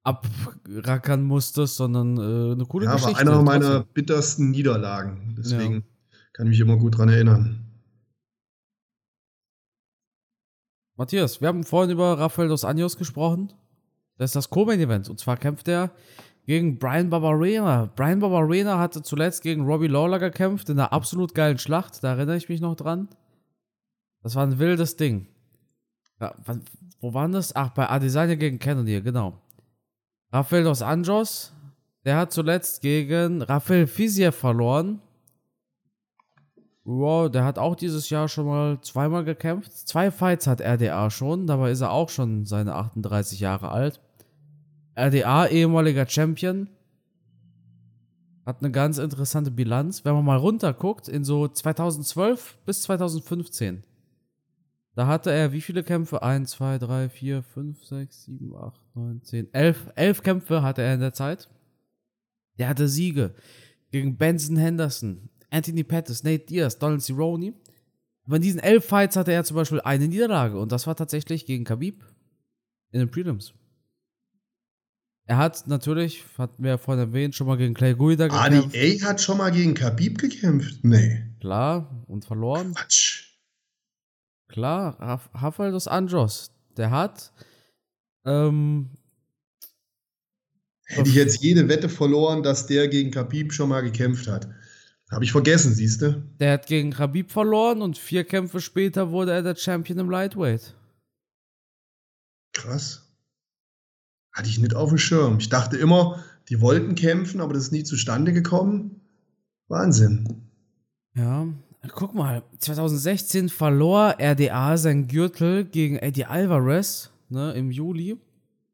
abrackern musstest, sondern äh, eine coole ja, Geschichte. Ja, einer meiner bittersten Niederlagen. Deswegen ja. kann ich mich immer gut dran erinnern. Matthias, wir haben vorhin über Rafael dos Anjos gesprochen. Das ist das Co-Main-Event. Und zwar kämpft er gegen Brian Barbarena. Brian Barbarena hatte zuletzt gegen Robbie Lawler gekämpft in einer absolut geilen Schlacht. Da erinnere ich mich noch dran. Das war ein wildes Ding. Ja, wo waren das? Ach, bei Adesanya gegen Cannonier, genau. Rafael dos Anjos, der hat zuletzt gegen Rafael Fiziev verloren. Wow, der hat auch dieses Jahr schon mal zweimal gekämpft. Zwei Fights hat RDA schon, dabei ist er auch schon seine 38 Jahre alt. RDA, ehemaliger Champion, hat eine ganz interessante Bilanz. Wenn man mal runterguckt, in so 2012 bis 2015 da hatte er wie viele Kämpfe? 1, 2, 3, 4, 5, 6, 7, 8, 9, 10, 11. 11 Kämpfe hatte er in der Zeit. Der hatte Siege gegen Benson Henderson, Anthony Pettis, Nate Diaz, Donald Cerrone. Aber in diesen elf Fights hatte er zum Beispiel eine Niederlage und das war tatsächlich gegen Khabib in den Prelims. Er hat natürlich, hatten wir ja vorhin erwähnt, schon mal gegen Clay Guida gekämpft. ADA hat schon mal gegen Khabib gekämpft? Nee. Klar, und verloren. Quatsch. Klar, Rafael dos Anjos, der hat. Ähm, Hätte ich jetzt jede Wette verloren, dass der gegen Khabib schon mal gekämpft hat. Habe ich vergessen, siehst du? Der hat gegen Khabib verloren und vier Kämpfe später wurde er der Champion im Lightweight. Krass. Hatte ich nicht auf dem Schirm. Ich dachte immer, die wollten kämpfen, aber das ist nie zustande gekommen. Wahnsinn. Ja, Guck mal, 2016 verlor RDA sein Gürtel gegen Eddie Alvarez, ne, im Juli.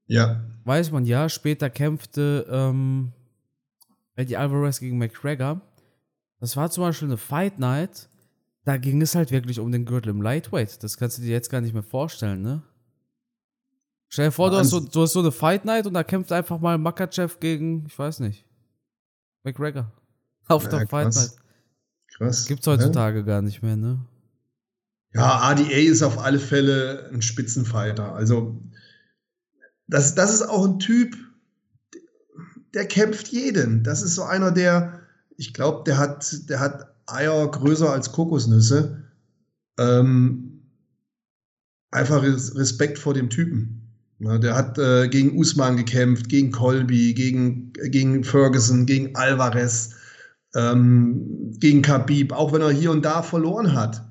Ja. Weiß man ja, später kämpfte ähm, Eddie Alvarez gegen McGregor. Das war zum Beispiel eine Fight Night. Da ging es halt wirklich um den Gürtel im Lightweight. Das kannst du dir jetzt gar nicht mehr vorstellen, ne? Stell dir vor, du hast, so, du hast so eine Fight Night und da kämpft einfach mal Makachev gegen, ich weiß nicht, McGregor. Auf ja, der Fight Night. Krass. Gibt's heutzutage ja? gar nicht mehr, ne? Ja, ADA ist auf alle Fälle ein Spitzenfighter. Also, das, das ist auch ein Typ, der kämpft jeden. Das ist so einer, der, ich glaube, der hat, der hat Eier größer als Kokosnüsse. Ähm, einfach Respekt vor dem Typen. Der hat äh, gegen Usman gekämpft, gegen Colby, gegen, gegen Ferguson, gegen Alvarez ähm, gegen Khabib, auch wenn er hier und da verloren hat.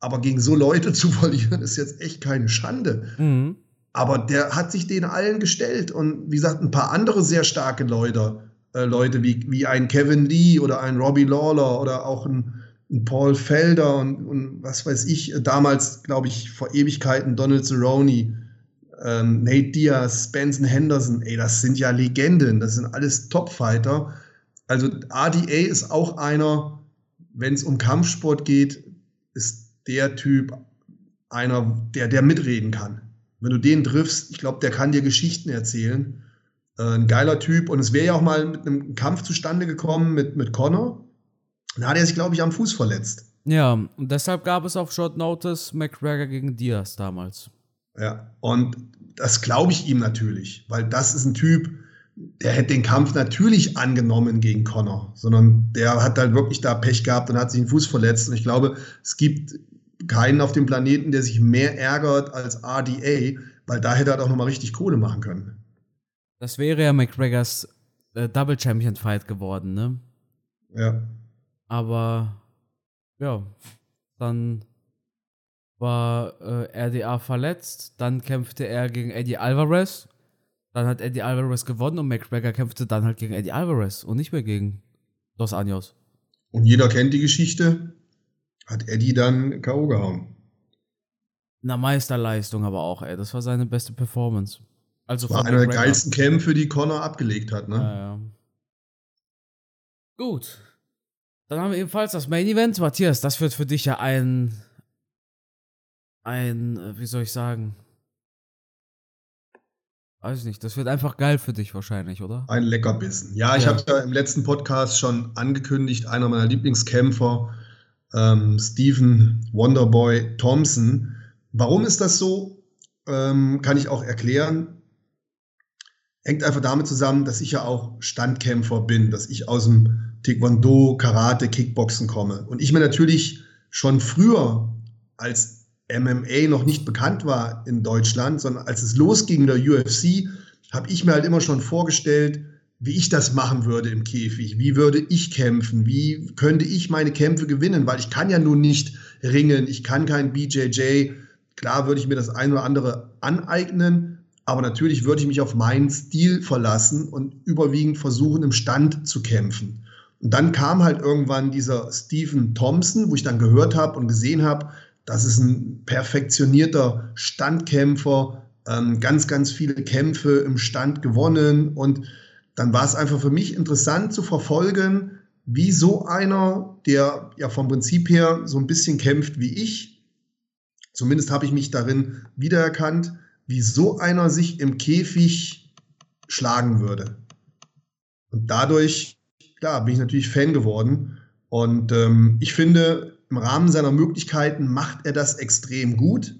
Aber gegen so Leute zu verlieren, ist jetzt echt keine Schande. Mhm. Aber der hat sich den allen gestellt. Und wie gesagt, ein paar andere sehr starke Leute, äh, Leute wie, wie ein Kevin Lee oder ein Robbie Lawler oder auch ein, ein Paul Felder und, und, was weiß ich, damals, glaube ich, vor Ewigkeiten Donald Cerrone, ähm, Nate Diaz, Benson Henderson, ey, das sind ja Legenden, das sind alles Topfighter. Also ADA ist auch einer, wenn es um Kampfsport geht, ist der Typ einer, der, der mitreden kann. Wenn du den triffst, ich glaube, der kann dir Geschichten erzählen. Äh, ein geiler Typ. Und es wäre ja auch mal mit einem Kampf zustande gekommen mit, mit Connor. Da hat er sich, glaube ich, am Fuß verletzt. Ja, und deshalb gab es auf Short Notice McGregor gegen Diaz damals. Ja, und das glaube ich ihm natürlich, weil das ist ein Typ, der hätte den Kampf natürlich angenommen gegen Connor, sondern der hat halt wirklich da Pech gehabt und hat sich den Fuß verletzt. Und ich glaube, es gibt keinen auf dem Planeten, der sich mehr ärgert als RDA, weil da hätte er doch nochmal richtig Kohle machen können. Das wäre ja McGregors äh, Double Champion Fight geworden, ne? Ja. Aber ja, dann war äh, RDA verletzt, dann kämpfte er gegen Eddie Alvarez, dann hat Eddie Alvarez gewonnen und McGregor kämpfte dann halt gegen Eddie Alvarez und nicht mehr gegen Dos Anjos. Und jeder kennt die Geschichte, hat Eddie dann K.O. gehauen. Na, Meisterleistung aber auch, ey. Das war seine beste Performance. Also war einer der geilsten Kämpfe, die Connor abgelegt hat, ne? Ja, ja. Gut. Dann haben wir ebenfalls das Main Event. Matthias, das wird für dich ja ein. Ein, äh, wie soll ich sagen? Weiß ich nicht. Das wird einfach geil für dich wahrscheinlich, oder? Ein Leckerbissen. Ja, ich ja. habe ja im letzten Podcast schon angekündigt, einer meiner Lieblingskämpfer, ähm, Stephen Wonderboy Thompson. Warum ist das so? Ähm, kann ich auch erklären. Hängt einfach damit zusammen, dass ich ja auch Standkämpfer bin, dass ich aus dem Taekwondo, Karate, Kickboxen komme. Und ich mir natürlich schon früher, als MMA noch nicht bekannt war in Deutschland, sondern als es losging in der UFC, habe ich mir halt immer schon vorgestellt, wie ich das machen würde im Käfig. Wie würde ich kämpfen? Wie könnte ich meine Kämpfe gewinnen? Weil ich kann ja nun nicht ringen. Ich kann kein BJJ. Klar würde ich mir das ein oder andere aneignen, aber natürlich würde ich mich auf meinen Stil verlassen und überwiegend versuchen, im Stand zu kämpfen. Und dann kam halt irgendwann dieser Stephen Thompson, wo ich dann gehört habe und gesehen habe, das ist ein perfektionierter Standkämpfer, ähm, ganz, ganz viele Kämpfe im Stand gewonnen. Und dann war es einfach für mich interessant zu verfolgen, wie so einer, der ja vom Prinzip her so ein bisschen kämpft wie ich, zumindest habe ich mich darin wiedererkannt, wie so einer sich im Käfig schlagen würde. Und dadurch, klar, bin ich natürlich Fan geworden. Und ähm, ich finde, im Rahmen seiner Möglichkeiten macht er das extrem gut.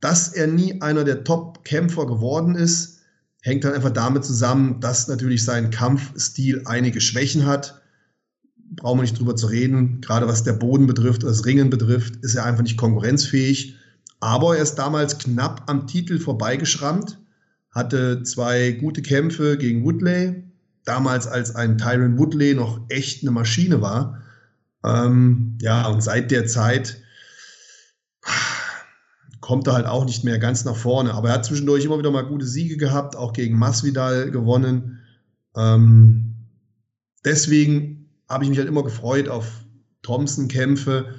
Dass er nie einer der Top-Kämpfer geworden ist, hängt dann einfach damit zusammen, dass natürlich sein Kampfstil einige Schwächen hat. Brauchen wir nicht drüber zu reden. Gerade was der Boden betrifft, das Ringen betrifft, ist er einfach nicht konkurrenzfähig. Aber er ist damals knapp am Titel vorbeigeschrammt, hatte zwei gute Kämpfe gegen Woodley, damals als ein Tyron Woodley noch echt eine Maschine war. Ähm, ja, und seit der Zeit kommt er halt auch nicht mehr ganz nach vorne. Aber er hat zwischendurch immer wieder mal gute Siege gehabt, auch gegen Masvidal gewonnen. Ähm, deswegen habe ich mich halt immer gefreut auf Thompson-Kämpfe,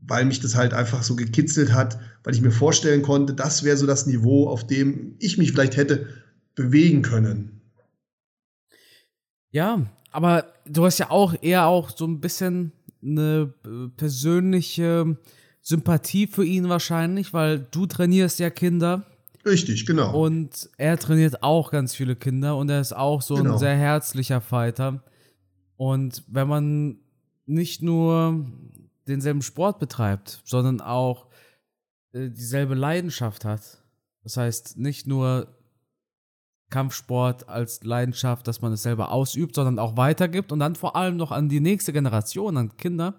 weil mich das halt einfach so gekitzelt hat, weil ich mir vorstellen konnte, das wäre so das Niveau, auf dem ich mich vielleicht hätte bewegen können. Ja, aber du hast ja auch eher auch so ein bisschen eine äh, persönliche Sympathie für ihn wahrscheinlich, weil du trainierst ja Kinder. Richtig, genau. Und er trainiert auch ganz viele Kinder und er ist auch so genau. ein sehr herzlicher Fighter. Und wenn man nicht nur denselben Sport betreibt, sondern auch äh, dieselbe Leidenschaft hat. Das heißt, nicht nur Kampfsport als Leidenschaft, dass man es selber ausübt, sondern auch weitergibt und dann vor allem noch an die nächste Generation, an Kinder,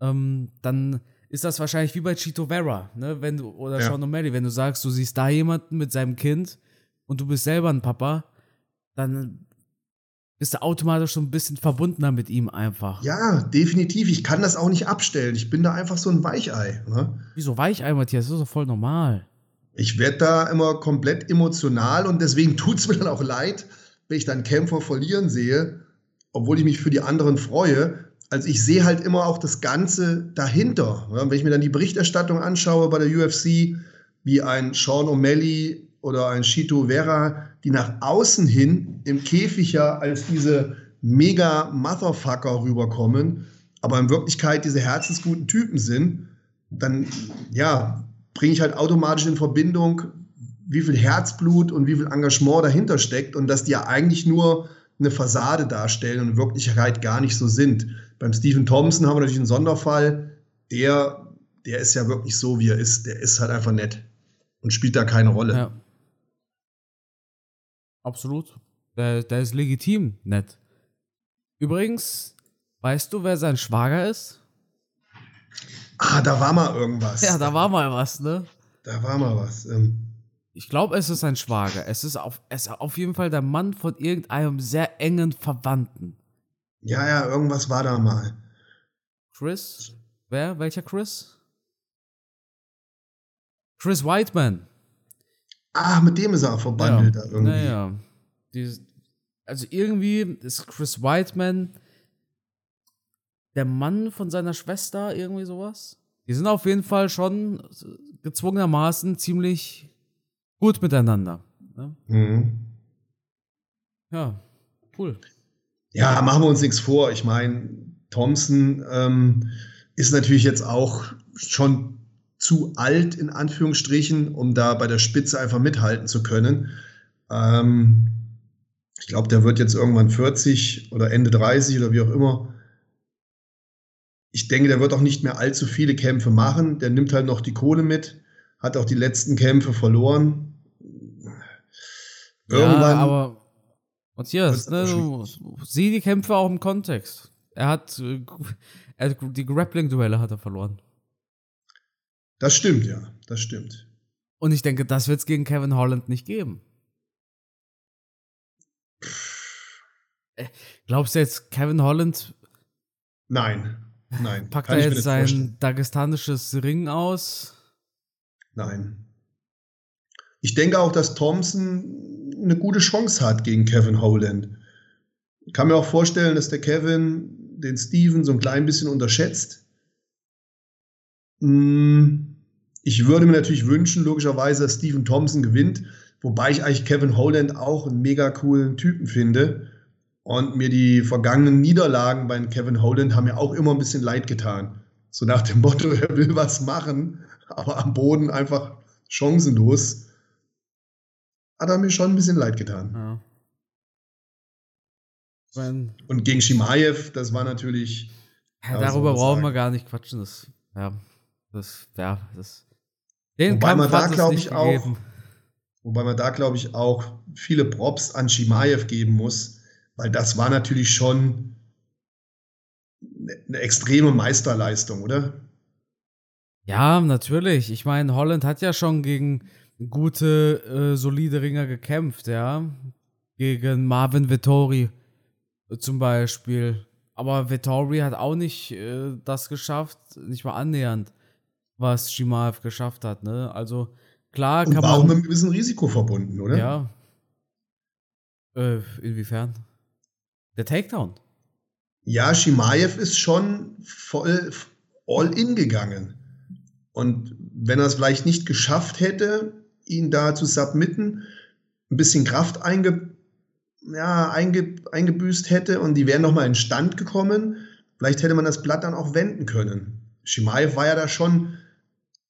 ähm, dann ist das wahrscheinlich wie bei Chito Vera, ne? Wenn du, oder ja. Sean O'Malley, wenn du sagst, du siehst da jemanden mit seinem Kind und du bist selber ein Papa, dann bist du automatisch so ein bisschen verbundener mit ihm einfach. Ja, definitiv. Ich kann das auch nicht abstellen. Ich bin da einfach so ein Weichei. Ne? Wieso Weichei, Matthias? Das ist doch voll normal. Ich werde da immer komplett emotional und deswegen tut es mir dann auch leid, wenn ich dann Kämpfer verlieren sehe, obwohl ich mich für die anderen freue. Also ich sehe halt immer auch das Ganze dahinter. Wenn ich mir dann die Berichterstattung anschaue bei der UFC, wie ein Sean O'Malley oder ein Shito Vera, die nach außen hin im Käfig ja als diese mega Motherfucker rüberkommen, aber in Wirklichkeit diese herzensguten Typen sind, dann ja, bringe ich halt automatisch in Verbindung, wie viel Herzblut und wie viel Engagement dahinter steckt und dass die ja eigentlich nur eine Fassade darstellen und in Wirklichkeit gar nicht so sind. Beim Stephen Thompson haben wir natürlich einen Sonderfall, der, der ist ja wirklich so, wie er ist. Der ist halt einfach nett und spielt da keine Rolle. Ja. Absolut. Der, der ist legitim nett. Übrigens, weißt du, wer sein Schwager ist? Ah, da war mal irgendwas. Ja, da war mal was, ne? Da war mal was. Ähm. Ich glaube, es ist sein Schwager. Es ist, auf, es ist auf jeden Fall der Mann von irgendeinem sehr engen Verwandten. Ja, ja, irgendwas war da mal. Chris? Wer? Welcher Chris? Chris Whiteman. Ah, mit dem ist er verbandelt ja. da irgendwie. Naja. Die, also irgendwie ist Chris Whiteman der Mann von seiner Schwester, irgendwie sowas. Die sind auf jeden Fall schon gezwungenermaßen ziemlich gut miteinander. Ne? Mhm. Ja, cool. Ja, machen wir uns nichts vor. Ich meine, Thompson ähm, ist natürlich jetzt auch schon zu alt, in Anführungsstrichen, um da bei der Spitze einfach mithalten zu können. Ähm, ich glaube, der wird jetzt irgendwann 40 oder Ende 30 oder wie auch immer. Ich denke, der wird auch nicht mehr allzu viele Kämpfe machen. Der nimmt halt noch die Kohle mit, hat auch die letzten Kämpfe verloren. Irgendwann. Ja, aber Matthias, ne, du, sieh die Kämpfe auch im Kontext. Er hat, äh, er, die Grappling-Duelle hat er verloren. Das stimmt, ja, das stimmt. Und ich denke, das wird es gegen Kevin Holland nicht geben. Äh, glaubst du jetzt, Kevin Holland? Nein, nein. Packt er jetzt sein vorstellen. dagestanisches Ring aus? Nein. Ich denke auch, dass Thompson eine gute Chance hat gegen Kevin Holland. Ich kann mir auch vorstellen, dass der Kevin den Steven so ein klein bisschen unterschätzt. Hm, ich würde mir natürlich wünschen, logischerweise, dass Steven Thompson gewinnt, wobei ich eigentlich Kevin Holland auch einen mega coolen Typen finde. Und mir die vergangenen Niederlagen bei Kevin Holland haben mir auch immer ein bisschen leid getan. So nach dem Motto, er will was machen, aber am Boden einfach chancenlos. Hat er mir schon ein bisschen leid getan. Ja. Wenn, und gegen Shimaev, das war natürlich. Ja, darüber brauchen wir gar nicht quatschen. Das, ja, das, ja, das. Den wobei Kampf man da, glaube ich, auch. Wobei man da, glaube ich, auch viele Props an Shimaev geben muss, weil das war natürlich schon eine extreme Meisterleistung, oder? Ja, natürlich. Ich meine, Holland hat ja schon gegen gute, äh, solide Ringer gekämpft, ja. Gegen Marvin Vittori zum Beispiel. Aber Vettori hat auch nicht äh, das geschafft, nicht mal annähernd, was Shimaev geschafft hat. Ne? Also klar kann Und war man. auch mit einem gewissen Risiko verbunden, oder? Ja. Äh, inwiefern? Der Takedown. Ja, Shimaev ist schon voll all in gegangen. Und wenn er es vielleicht nicht geschafft hätte, ihn da zu submitten, ein bisschen Kraft einge ja, einge, eingebüßt hätte und die wären nochmal in Stand gekommen, vielleicht hätte man das Blatt dann auch wenden können. Shimaev war ja da schon,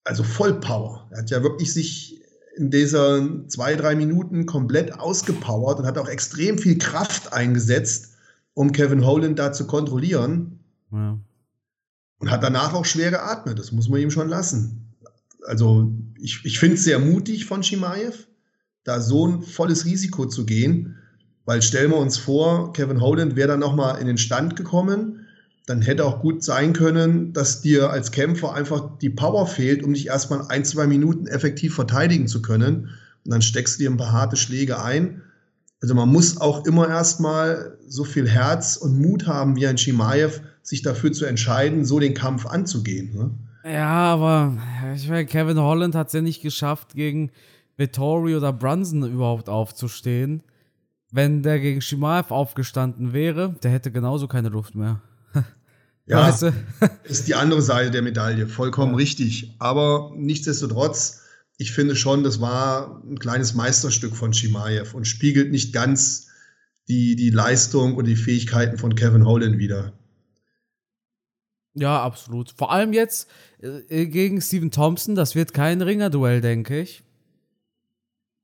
also voll Power. Er hat ja wirklich sich in dieser zwei, drei Minuten komplett ausgepowert und hat auch extrem viel Kraft eingesetzt, um Kevin Holland da zu kontrollieren. Ja. Und hat danach auch schwer geatmet. Das muss man ihm schon lassen. Also, ich, ich finde es sehr mutig von Shimaev, da so ein volles Risiko zu gehen. Weil stellen wir uns vor, Kevin Holland wäre dann nochmal in den Stand gekommen, dann hätte auch gut sein können, dass dir als Kämpfer einfach die Power fehlt, um dich erstmal ein, zwei Minuten effektiv verteidigen zu können. Und dann steckst du dir ein paar harte Schläge ein. Also man muss auch immer erstmal so viel Herz und Mut haben wie ein Shimaev, sich dafür zu entscheiden, so den Kampf anzugehen. Ne? Ja, aber ich meine, Kevin Holland hat es ja nicht geschafft, gegen Vittori oder Brunson überhaupt aufzustehen wenn der gegen Shimaev aufgestanden wäre, der hätte genauso keine Luft mehr. ja, weißt du? ist die andere Seite der Medaille, vollkommen ja. richtig. Aber nichtsdestotrotz, ich finde schon, das war ein kleines Meisterstück von Shimaev und spiegelt nicht ganz die, die Leistung und die Fähigkeiten von Kevin Holland wieder. Ja, absolut. Vor allem jetzt äh, gegen Steven Thompson, das wird kein Ringer-Duell, denke ich.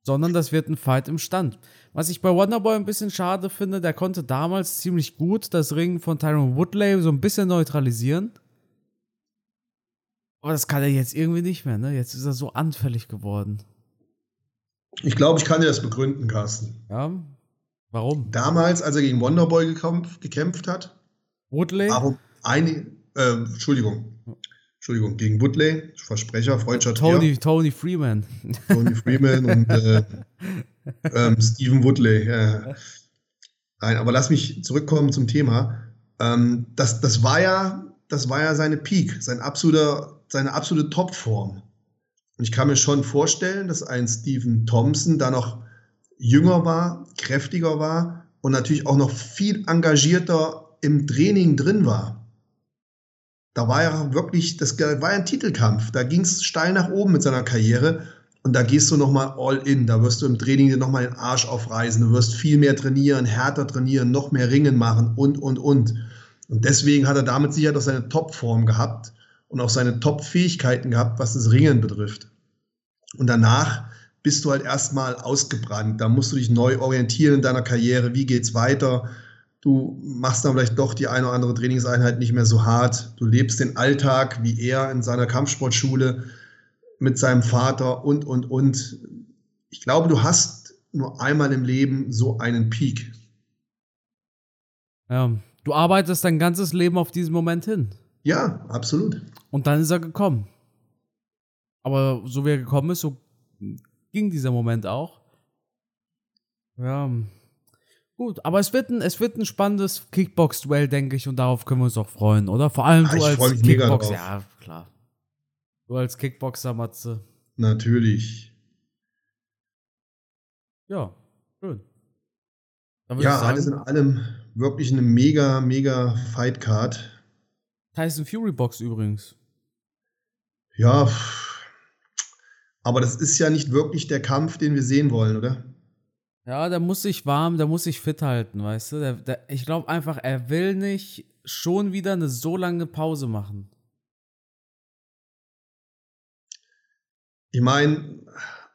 Sondern das wird ein Fight im Stand. Was ich bei Wonderboy ein bisschen schade finde, der konnte damals ziemlich gut das Ring von Tyron Woodley so ein bisschen neutralisieren. Aber das kann er jetzt irgendwie nicht mehr, ne? Jetzt ist er so anfällig geworden. Ich glaube, ich kann dir das begründen, Carsten. Ja. Warum? Damals, als er gegen Wonderboy gekämpft, gekämpft hat. Woodley? Warum eine, äh, Entschuldigung. Entschuldigung, gegen Woodley, Versprecher, Freundschaft. Tony, Tony Freeman. Tony Freeman und äh, ähm, Stephen Woodley. Ja. Nein, aber lass mich zurückkommen zum Thema. Ähm, das, das, war ja, das war ja seine Peak, sein absoluter, seine absolute Topform. Und ich kann mir schon vorstellen, dass ein Stephen Thompson da noch jünger war, kräftiger war und natürlich auch noch viel engagierter im Training drin war. Da war ja wirklich, das war ein Titelkampf. Da ging es steil nach oben mit seiner Karriere. Und da gehst du nochmal all in. Da wirst du im Training dir nochmal den Arsch aufreißen. Du wirst viel mehr trainieren, härter trainieren, noch mehr Ringen machen und, und, und. Und deswegen hat er damit sicher doch seine Topform gehabt und auch seine Top-Fähigkeiten gehabt, was das Ringen betrifft. Und danach bist du halt erstmal ausgebrannt. Da musst du dich neu orientieren in deiner Karriere. Wie geht's weiter? Du machst dann vielleicht doch die eine oder andere Trainingseinheit nicht mehr so hart. Du lebst den Alltag wie er in seiner Kampfsportschule mit seinem Vater und, und, und. Ich glaube, du hast nur einmal im Leben so einen Peak. Ja, du arbeitest dein ganzes Leben auf diesen Moment hin. Ja, absolut. Und dann ist er gekommen. Aber so wie er gekommen ist, so ging dieser Moment auch. Ja. Gut, aber es wird ein, es wird ein spannendes Kickbox-Duell, denke ich, und darauf können wir uns auch freuen, oder? Vor allem ja, du als Kickboxer. Ja, klar. Du als Kickboxer, Matze. Natürlich. Ja, schön. Ja, alles in allem wirklich eine mega, mega Fight-Card. Tyson Fury Box übrigens. Ja, aber das ist ja nicht wirklich der Kampf, den wir sehen wollen, oder? Ja, der muss sich warm, der muss sich fit halten, weißt du? Der, der, ich glaube einfach, er will nicht schon wieder eine so lange Pause machen. Ich meine,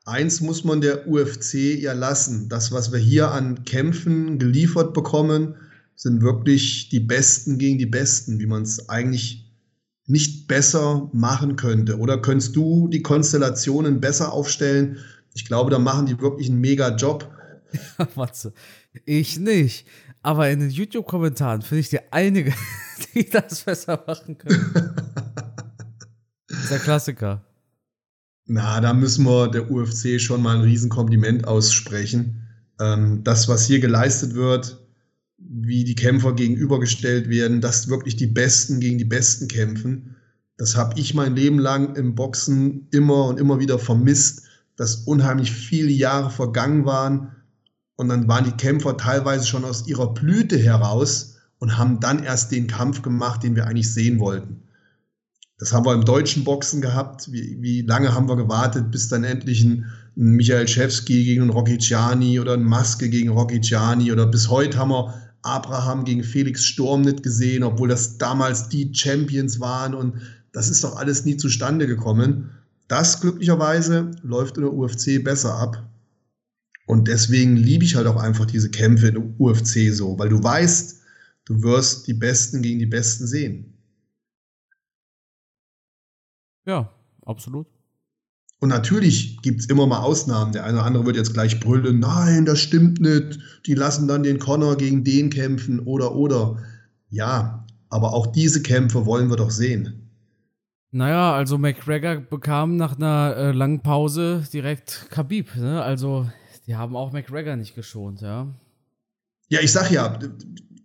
eins muss man der UFC ja lassen. Das, was wir hier an Kämpfen geliefert bekommen, sind wirklich die Besten gegen die Besten, wie man es eigentlich nicht besser machen könnte? Oder könntest du die Konstellationen besser aufstellen? Ich glaube, da machen die wirklich einen mega Job. Ja, Matze, ich nicht. Aber in den YouTube-Kommentaren finde ich dir einige, die das besser machen können. das ist der Klassiker. Na, da müssen wir der UFC schon mal ein Riesenkompliment aussprechen. Ähm, das, was hier geleistet wird, wie die Kämpfer gegenübergestellt werden, dass wirklich die Besten gegen die Besten kämpfen. Das habe ich mein Leben lang im Boxen immer und immer wieder vermisst, dass unheimlich viele Jahre vergangen waren und dann waren die Kämpfer teilweise schon aus ihrer Blüte heraus und haben dann erst den Kampf gemacht, den wir eigentlich sehen wollten. Das haben wir im deutschen Boxen gehabt. Wie, wie lange haben wir gewartet, bis dann endlich ein, ein Michael Schewski gegen einen Rocky Ciani oder ein Maske gegen Rocky Ciani oder bis heute haben wir Abraham gegen Felix Sturm nicht gesehen, obwohl das damals die Champions waren und das ist doch alles nie zustande gekommen. Das glücklicherweise läuft in der UFC besser ab. Und deswegen liebe ich halt auch einfach diese Kämpfe in der UFC so, weil du weißt, du wirst die Besten gegen die Besten sehen. Ja, absolut. Und natürlich gibt es immer mal Ausnahmen. Der eine oder andere wird jetzt gleich brüllen, nein, das stimmt nicht. Die lassen dann den Connor gegen den kämpfen oder oder. Ja, aber auch diese Kämpfe wollen wir doch sehen. Naja, also McGregor bekam nach einer äh, langen Pause direkt Khabib. Ne? Also die haben auch McGregor nicht geschont, ja. Ja, ich sag ja,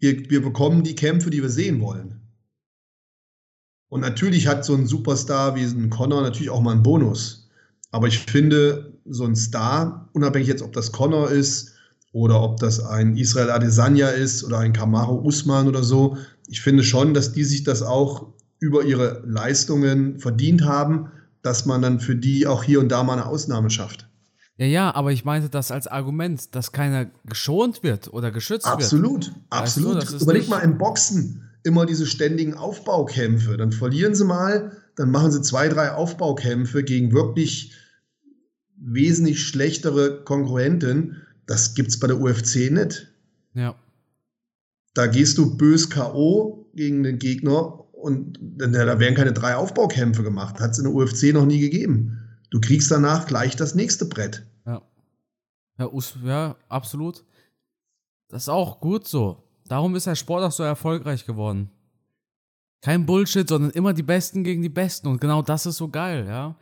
wir, wir bekommen die Kämpfe, die wir sehen wollen. Und natürlich hat so ein Superstar wie ein Connor natürlich auch mal einen Bonus. Aber ich finde, so ein Star, unabhängig jetzt, ob das Connor ist oder ob das ein Israel Adesanya ist oder ein Kamaro Usman oder so, ich finde schon, dass die sich das auch über ihre Leistungen verdient haben, dass man dann für die auch hier und da mal eine Ausnahme schafft. Ja, ja, aber ich meinte das als Argument, dass keiner geschont wird oder geschützt absolut, wird. Absolut, absolut. Überleg mal im Boxen immer diese ständigen Aufbaukämpfe. Dann verlieren sie mal, dann machen sie zwei, drei Aufbaukämpfe gegen wirklich wesentlich schlechtere Konkurrentin. Das gibt es bei der UFC nicht. Ja. Da gehst du bös K.O. gegen den Gegner und da werden keine drei Aufbaukämpfe gemacht. Hat es in der UFC noch nie gegeben. Du kriegst danach gleich das nächste Brett. Ja. Ja, ja, absolut. Das ist auch gut so. Darum ist der Sport auch so erfolgreich geworden. Kein Bullshit, sondern immer die Besten gegen die Besten. Und genau das ist so geil, ja.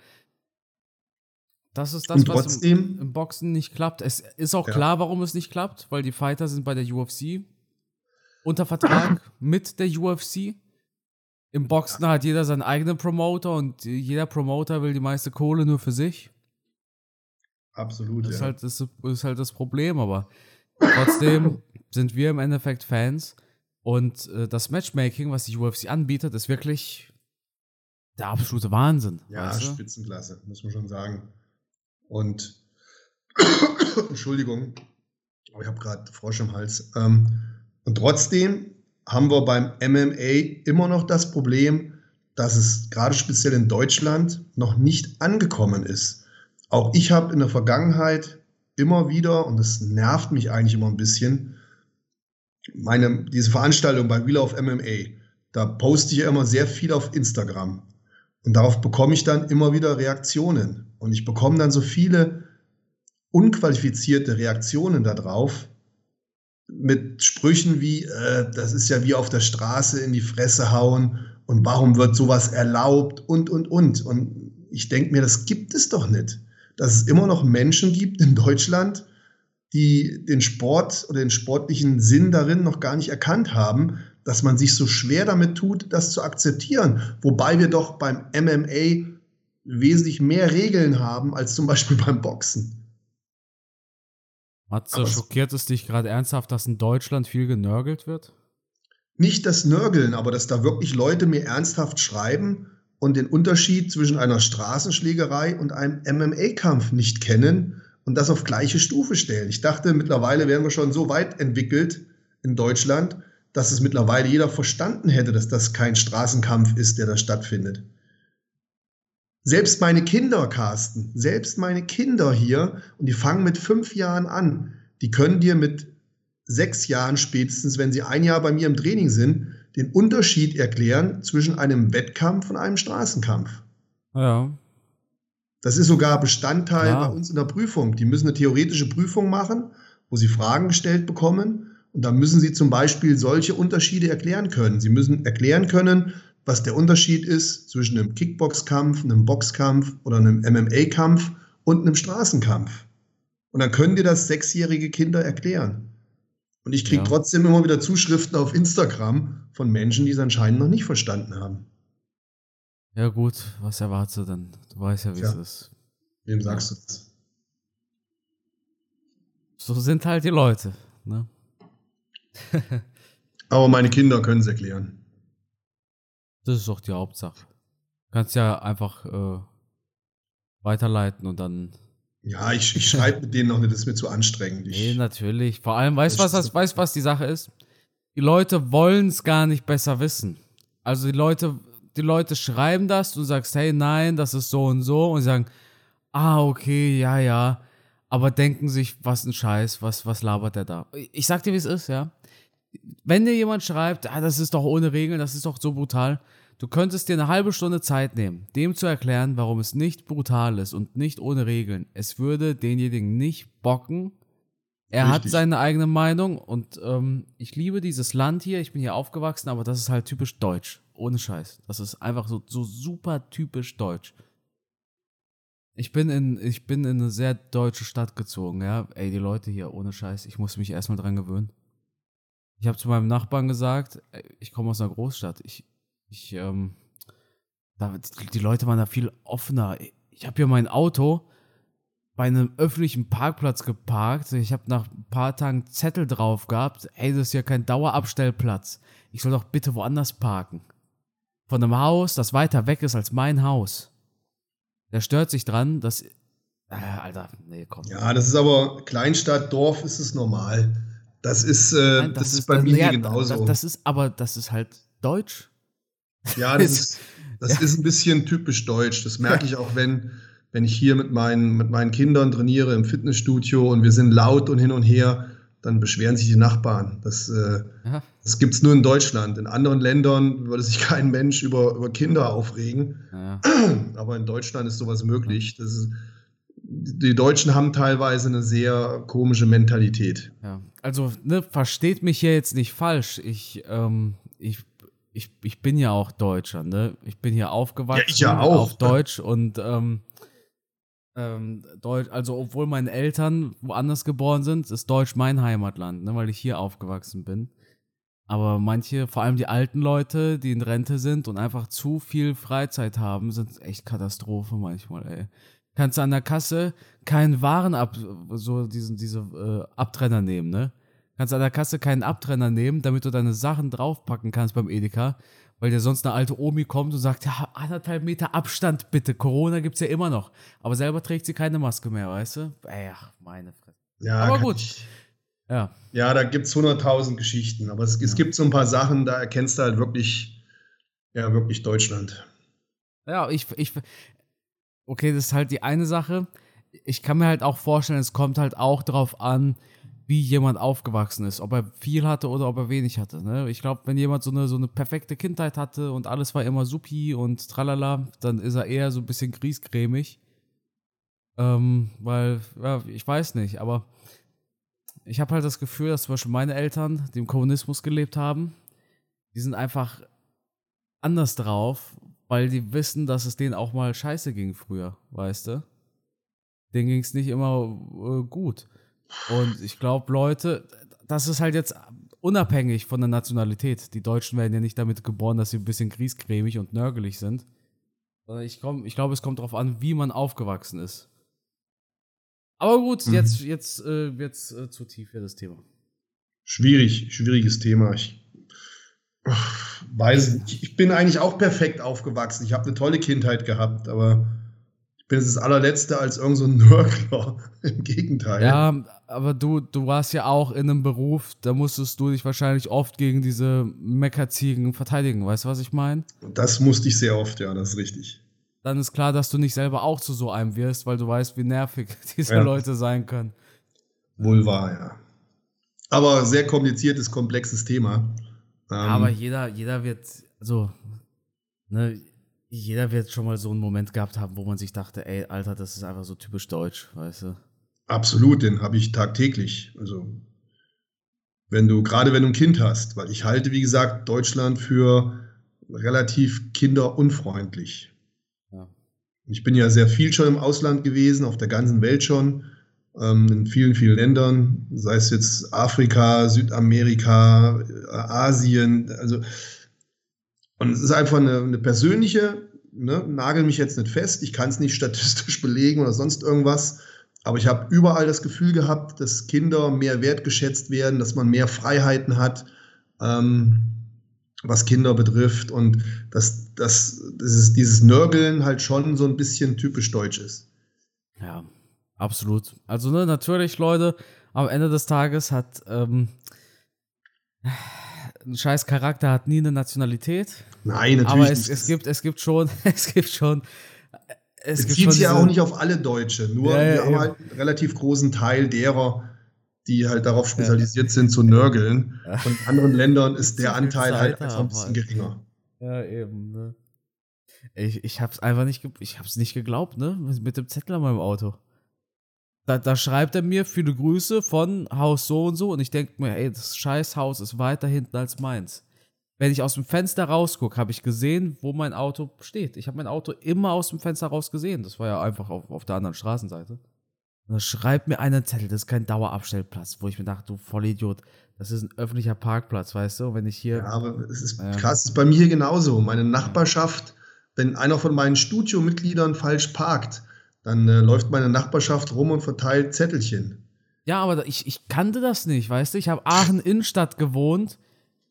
Das ist das, was im, im, Boxen nicht klappt. Es ist auch ja. klar, warum es nicht klappt, weil die Fighter sind bei der UFC unter Vertrag mit der UFC. Im Boxen hat jeder seinen eigenen Promoter und jeder Promoter will die meiste Kohle nur für sich. Absolut. Das, ist, ja. halt, das ist halt das Problem, aber trotzdem sind wir im Endeffekt Fans und äh, das Matchmaking, was die UFC anbietet, ist wirklich der absolute Wahnsinn. Ja? Spitzenklasse, muss man schon sagen. Und Entschuldigung, ich habe gerade Frosch im Hals. Ähm, und trotzdem haben wir beim MMA immer noch das Problem, dass es gerade speziell in Deutschland noch nicht angekommen ist. Auch ich habe in der Vergangenheit immer wieder, und das nervt mich eigentlich immer ein bisschen, meine, diese Veranstaltung bei Wheel of MMA, da poste ich ja immer sehr viel auf Instagram. Und darauf bekomme ich dann immer wieder Reaktionen. Und ich bekomme dann so viele unqualifizierte Reaktionen darauf mit Sprüchen wie, äh, das ist ja wie auf der Straße in die Fresse hauen und warum wird sowas erlaubt und, und, und. Und ich denke mir, das gibt es doch nicht. Dass es immer noch Menschen gibt in Deutschland, die den Sport oder den sportlichen Sinn darin noch gar nicht erkannt haben, dass man sich so schwer damit tut, das zu akzeptieren. Wobei wir doch beim MMA wesentlich mehr Regeln haben als zum Beispiel beim Boxen. Matze, schockiert es dich gerade ernsthaft, dass in Deutschland viel genörgelt wird? Nicht das Nörgeln, aber dass da wirklich Leute mir ernsthaft schreiben und den Unterschied zwischen einer Straßenschlägerei und einem MMA-Kampf nicht kennen und das auf gleiche Stufe stellen. Ich dachte, mittlerweile wären wir schon so weit entwickelt in Deutschland, dass es mittlerweile jeder verstanden hätte, dass das kein Straßenkampf ist, der da stattfindet. Selbst meine Kinder, Carsten, selbst meine Kinder hier, und die fangen mit fünf Jahren an, die können dir mit sechs Jahren spätestens, wenn sie ein Jahr bei mir im Training sind, den Unterschied erklären zwischen einem Wettkampf und einem Straßenkampf. Ja. Das ist sogar Bestandteil Klar. bei uns in der Prüfung. Die müssen eine theoretische Prüfung machen, wo sie Fragen gestellt bekommen. Und dann müssen sie zum Beispiel solche Unterschiede erklären können. Sie müssen erklären können, was der Unterschied ist zwischen einem Kickboxkampf, einem Boxkampf oder einem MMA-Kampf und einem Straßenkampf. Und dann können dir das sechsjährige Kinder erklären. Und ich kriege Ja. trotzdem immer wieder Zuschriften auf Instagram von Menschen, die es anscheinend noch nicht verstanden haben. Ja, gut, was erwartest du denn? Du weißt ja, wie es ist. Wem sagst du das? So sind halt die Leute. Ne? Aber meine Kinder können es erklären. Das ist doch die Hauptsache. Kannst ja einfach äh, weiterleiten und dann. Ja, ich, ich schreibe mit denen noch nicht, das ist mir zu anstrengend. Ich, Nee, natürlich. Vor allem, weißt du, was, das, weißt, was die Sache ist? Die Leute wollen es gar nicht besser wissen. Also die Leute, die Leute schreiben das, du sagst, hey, nein, das ist so und so. Und sie sagen, ah, okay, ja, ja. Aber denken sich, was ein Scheiß, was, was labert der da? Ich sag dir, wie es ist, ja. Wenn dir jemand schreibt, ah, das ist doch ohne Regeln, das ist doch so brutal, du könntest dir eine halbe Stunde Zeit nehmen, dem zu erklären, warum es nicht brutal ist und nicht ohne Regeln. Es würde denjenigen nicht bocken. Er hat Richtig. seine eigene Meinung und ähm, ich liebe dieses Land hier, ich bin hier aufgewachsen, aber das ist halt typisch deutsch. Ohne Scheiß. Das ist einfach so, so super typisch deutsch. Ich bin in, ich bin in eine sehr deutsche Stadt gezogen, ja. Ey, die Leute hier, ohne Scheiß, ich muss mich erstmal dran gewöhnen. Ich habe zu meinem Nachbarn gesagt, ich komme aus einer Großstadt. Ich, ich, ähm, da, die Leute waren da viel offener. Ich habe hier mein Auto bei einem öffentlichen Parkplatz geparkt. Ich habe nach ein paar Tagen Zettel drauf gehabt. Ey, das ist ja kein Dauerabstellplatz. Ich soll doch bitte woanders parken. Von einem Haus, das weiter weg ist als mein Haus. Der stört sich dran, dass. Äh, Alter, nee, komm. Ja, das ist aber Kleinstadt, Dorf ist es normal. Das ist, äh, Nein, das, ist bei mir ja, genauso. Das, das ist, aber das ist halt deutsch. ja, das, ist, das ist ein bisschen typisch deutsch. Das merke ich auch, wenn, wenn ich hier mit meinen, mit meinen Kindern trainiere im Fitnessstudio und wir sind laut und hin und her, dann beschweren sich die Nachbarn. Das, äh, Ja. das gibt es nur in Deutschland. In anderen Ländern würde sich kein Mensch über, über Kinder aufregen. Ja. Aber in Deutschland ist sowas möglich. Das ist, die Deutschen haben teilweise eine sehr komische Mentalität. Ja, also, ne, versteht mich hier jetzt nicht falsch. Ich, ähm, ich, ich, ich bin ja auch Deutscher, ne? Ich bin hier aufgewachsen Ja, ich ja auch. auf Deutsch und ähm, ähm, Deutsch, also obwohl meine Eltern woanders geboren sind, ist Deutsch mein Heimatland, ne, weil ich hier aufgewachsen bin. Aber manche, vor allem die alten Leute, die in Rente sind und einfach zu viel Freizeit haben, sind echt Katastrophe manchmal, ey. Kannst du an der Kasse keinen Waren ab, so diesen, diese äh, Abtrenner nehmen, ne? Kannst du an der Kasse keinen Abtrenner nehmen, damit du deine Sachen draufpacken kannst beim Edeka, weil dir sonst eine alte Omi kommt und sagt, ja, anderthalb Meter Abstand bitte, Corona gibt's ja immer noch. Aber selber trägt sie keine Maske mehr, weißt du? Ach, meine Fresse. Ja, Aber gut. Ich, Ja, ja, da gibt es 100.000 Geschichten, aber es, es gibt so ein paar Sachen, da erkennst du halt wirklich, ja, wirklich Deutschland. Ja, ich, ich, okay, das ist halt die eine Sache. Ich kann mir halt auch vorstellen, es kommt halt auch darauf an, wie jemand aufgewachsen ist, ob er viel hatte oder ob er wenig hatte. Ne? Ich glaube, wenn jemand so eine, so eine perfekte Kindheit hatte und alles war immer supi und tralala, dann ist er eher so ein bisschen griesgrämig. Ähm, weil, ja, ich weiß nicht, aber ich habe halt das Gefühl, dass zum Beispiel meine Eltern, die im Kommunismus gelebt haben, die sind einfach anders drauf, weil die wissen, dass es denen auch mal scheiße ging früher, weißt du? Denen ging es nicht immer äh, gut. Und ich glaube, Leute, das ist halt jetzt unabhängig von der Nationalität. Die Deutschen werden ja nicht damit geboren, dass sie ein bisschen griesgrämig und nörgelig sind. Sondern ich, komm, ich glaube, es kommt darauf an, wie man aufgewachsen ist. Aber gut, Mhm. jetzt, jetzt äh, wird's äh, zu tief für das Thema. Schwierig, schwieriges Thema. Ich weiß nicht. Ich bin eigentlich auch perfekt aufgewachsen. Ich habe eine tolle Kindheit gehabt, aber ich bin jetzt das allerletzte als irgend so ein Nörgler. Im Gegenteil. Ja, aber du, du warst ja auch in einem Beruf, da musstest du dich wahrscheinlich oft gegen diese Meckerziegen verteidigen. Weißt du, was ich meine? Das musste ich sehr oft, ja, das ist richtig. Dann ist klar, dass du nicht selber auch zu so einem wirst, weil du weißt, wie nervig diese Ja. Leute sein können. Wohl wahr, ja. Aber sehr kompliziertes, komplexes Thema. Ähm, Aber jeder, jeder wird, also, ne, jeder wird schon mal so einen Moment gehabt haben, wo man sich dachte, ey, Alter, das ist einfach so typisch deutsch, weißt du? Absolut, den habe ich tagtäglich. Also, wenn du, gerade wenn du ein Kind hast, weil ich halte, wie gesagt, Deutschland für relativ kinderunfreundlich. Ja. Ich bin ja sehr viel schon im Ausland gewesen, auf der ganzen Welt schon, in vielen, vielen Ländern, sei es jetzt Afrika, Südamerika, äh, Asien, also und es ist einfach eine, eine persönliche, ne, nagel mich jetzt nicht fest, ich kann es nicht statistisch belegen oder sonst irgendwas, aber ich habe überall das Gefühl gehabt, dass Kinder mehr wertgeschätzt werden, dass man mehr Freiheiten hat, ähm, was Kinder betrifft und dass, dass dieses, dieses Nörgeln halt schon so ein bisschen typisch deutsch ist. Ja, absolut. Also, ne, natürlich, Leute, am Ende des Tages hat ähm, ein scheiß Charakter hat nie eine Nationalität. Nein, natürlich Aber es, nicht. es gibt, es gibt schon, es gibt schon. Es gibt bezieht schon sich ja auch nicht auf alle Deutsche, nur Ja, ja, wir haben halt einen relativ großen Teil derer, die halt darauf spezialisiert sind zu nörgeln. Ja. Und in anderen Ländern ist der Anteil halt einfach ein bisschen halt. geringer. Ja, eben, ne? Ich, ich hab's einfach nicht, ich hab's nicht geglaubt, ne? Mit dem Zettel an meinem Auto. Da, da schreibt er mir viele Grüße von Haus so und so und ich denk mir, ey, das scheiß Haus ist weiter hinten als meins. Wenn ich aus dem Fenster rausgucke, habe ich gesehen, wo mein Auto steht. Ich habe mein Auto immer aus dem Fenster raus gesehen. Das war ja einfach auf, auf der anderen Straßenseite. Und da schreibt mir einer einen Zettel, das ist kein Dauerabstellplatz, wo ich mir dachte, du Vollidiot, das ist ein öffentlicher Parkplatz, weißt du? Wenn ich hier. Ja, aber es ist Ja. krass, es ist bei mir hier genauso. Meine Nachbarschaft, wenn einer von meinen Studiomitgliedern falsch parkt, dann äh, läuft meine Nachbarschaft rum und verteilt Zettelchen. Ja, aber ich, ich kannte das nicht, weißt du? Ich habe Aachen Innenstadt gewohnt.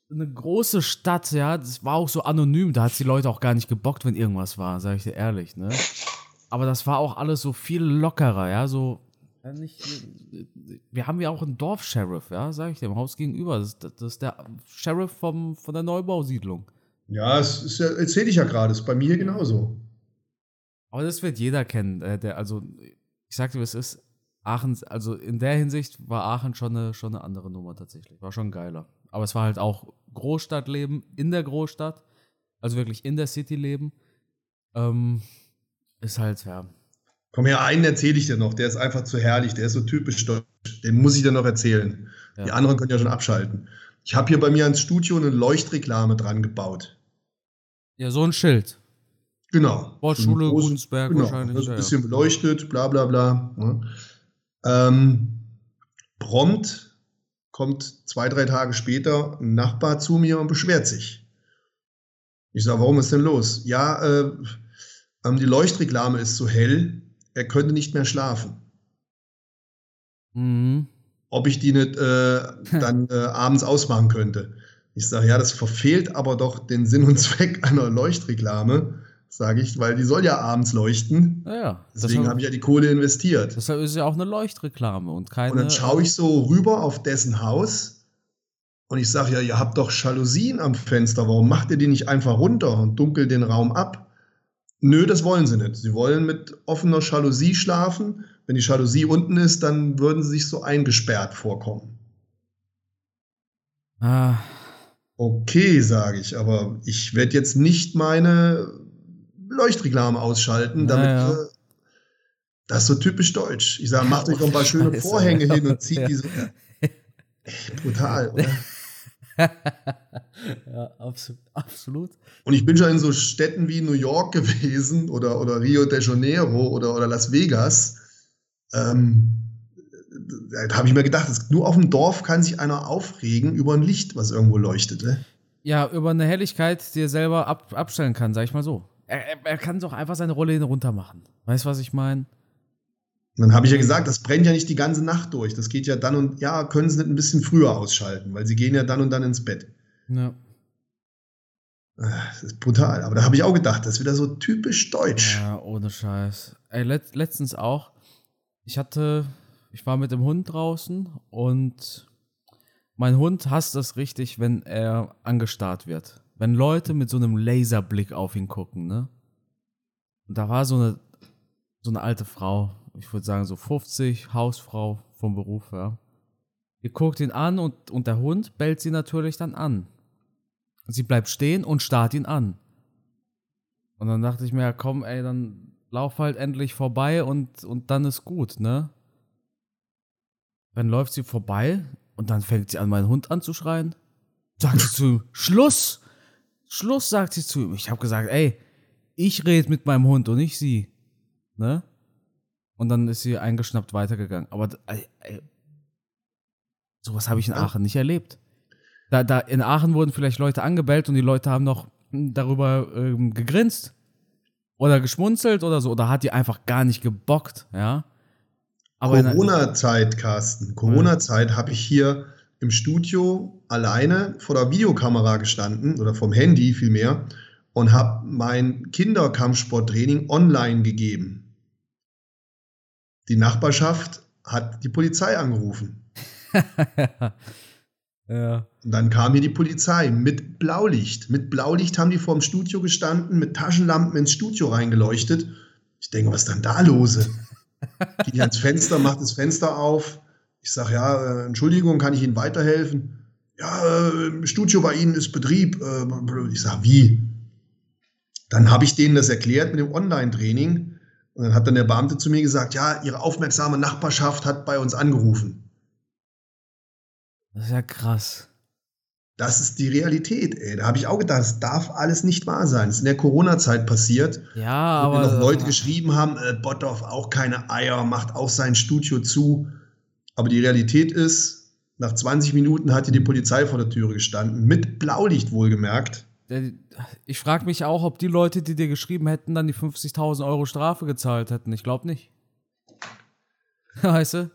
Eine große Stadt, ja. Das war auch so anonym. Da hat die Leute auch gar nicht gebockt, wenn irgendwas war, sag ich dir ehrlich, ne? Aber das war auch alles so viel lockerer, ja. So, ja, nicht, wir haben ja auch einen Dorfsheriff, ja, sag ich dir, im Haus gegenüber. Das, das ist der Sheriff vom, von der Neubausiedlung. Ja, es ist erzähle ich ja gerade, ist bei mir genauso. Aber das wird jeder kennen. Äh, der, also, ich sag dir, wie es ist. Aachen, also in der Hinsicht war Aachen schon eine, schon eine andere Nummer tatsächlich. War schon geiler. Aber es war halt auch Großstadtleben in der Großstadt. Also wirklich in der City leben. Ähm, ist halt, ja. Komm her, einen erzähle ich dir noch, der ist einfach zu herrlich, der ist so typisch deutsch. Den muss ich dir noch erzählen. Ja. Die anderen können ja schon abschalten. Ich habe hier bei mir ans Studio eine Leuchtreklame dran gebaut. Ja, so ein Schild. Genau. Sportschule So ein groß- Gudensberg genau, wahrscheinlich. Ja, ein bisschen beleuchtet, bla bla bla. ne? Ähm, prompt kommt zwei, drei Tage später ein Nachbar zu mir und beschwert sich. Ich sage, warum ist denn los? Ja, äh, ähm, die Leuchtreklame ist so hell, er könnte nicht mehr schlafen. Mhm. Ob ich die nicht äh, dann äh, abends ausmachen könnte. Ich sage, ja, das verfehlt aber doch den Sinn und Zweck einer Leuchtreklame, sage ich, weil die soll ja abends leuchten. Ja, ja. Deswegen habe ich ja die Kohle investiert. Deshalb ist ja auch eine Leuchtreklame und keine. Und dann schaue ich so rüber auf dessen Haus und ich sage, ja, ihr habt doch Jalousien am Fenster, warum macht ihr die nicht einfach runter und dunkelt den Raum ab? Nö, das wollen sie nicht. Sie wollen mit offener Jalousie schlafen. Wenn die Jalousie unten ist, dann würden sie sich so eingesperrt vorkommen. Ah. Okay, sage ich, aber ich werde jetzt nicht meine Leuchtreklame ausschalten, damit naja. äh, das ist so typisch deutsch. Ich sage, macht euch noch ein paar schöne Vorhänge hin und zieht diese. brutal, oder? ja, absolut, absolut. Und ich bin schon in so Städten wie New York gewesen oder, oder Rio de Janeiro oder, oder Las Vegas. Ähm, da habe ich mir gedacht, nur auf dem Dorf kann sich einer aufregen über ein Licht, was irgendwo leuchtet. Ne? Ja, über eine Helligkeit, die er selber ab, abstellen kann, sag ich mal so. Er, er kann doch einfach seine Rolle runter machen. Weißt du, was ich meine? Dann habe ich ja gesagt, das brennt ja nicht die ganze Nacht durch. Das geht ja dann und ja, können sie nicht ein bisschen früher ausschalten, weil sie gehen ja dann und dann ins Bett. Ja. Das ist brutal. Aber da habe ich auch gedacht, das ist wieder so typisch deutsch. Ja, ohne Scheiß. Ey, let letztens auch. Ich hatte, ich war mit dem Hund draußen und mein Hund hasst es richtig, wenn er angestarrt wird. Wenn Leute mit so einem Laserblick auf ihn gucken, ne? Und da war so eine, so eine alte Frau, ich würde sagen so 50, Hausfrau vom Beruf, ja. Ihr guckt ihn an und, und der Hund bellt sie natürlich dann an. Sie bleibt stehen und starrt ihn an. Und dann dachte ich mir, ja komm, ey, dann lauf halt endlich vorbei und, und dann ist gut, ne? Dann läuft sie vorbei und dann fängt sie an, meinen Hund anzuschreien. Sagt sie zu ihm, Schluss! Schluss, sagt sie zu ihm. Ich habe gesagt, ey, ich rede mit meinem Hund und nicht sie. Ne? Und dann ist sie eingeschnappt weitergegangen. Aber ey, ey, sowas habe ich in Aachen nicht erlebt. Da, da in Aachen wurden vielleicht Leute angebellt und die Leute haben noch hm, darüber ähm, gegrinst oder geschmunzelt oder so. Oder hat die einfach gar nicht gebockt, ja. Corona-Zeit, Carsten. Corona-Zeit habe ich hier im Studio alleine vor der Videokamera gestanden oder vom Handy vielmehr und habe mein Kinderkampfsporttraining online gegeben. Die Nachbarschaft hat die Polizei angerufen. ja. Und dann kam hier die Polizei mit Blaulicht. Mit Blaulicht haben die vor dem Studio gestanden, mit Taschenlampen ins Studio reingeleuchtet. Ich denke, was ist denn da los? Gehe ich ans Fenster, mache das Fenster auf. Ich sage, ja, äh, Entschuldigung, kann ich Ihnen weiterhelfen? Ja, äh, im Studio bei Ihnen ist Betrieb. Äh, ich sage, wie? Dann habe ich denen das erklärt mit dem Online-Training. Und dann hat dann der Beamte zu mir gesagt, ja, Ihre aufmerksame Nachbarschaft hat bei uns angerufen. Das ist ja krass. Das ist die Realität, ey. Da habe ich auch gedacht, das darf alles nicht wahr sein. Das ist in der Corona-Zeit passiert. Ja, aber. noch Leute geschrieben haben, äh, Botthoff auch keine Eier, macht auch sein Studio zu. Aber die Realität ist, nach 20 Minuten hat hier die Polizei vor der Türe gestanden, mit Blaulicht wohlgemerkt ich frage mich auch, ob die Leute, die dir geschrieben hätten, dann die 50.000 Euro Strafe gezahlt hätten. Ich glaube nicht. Weißt du?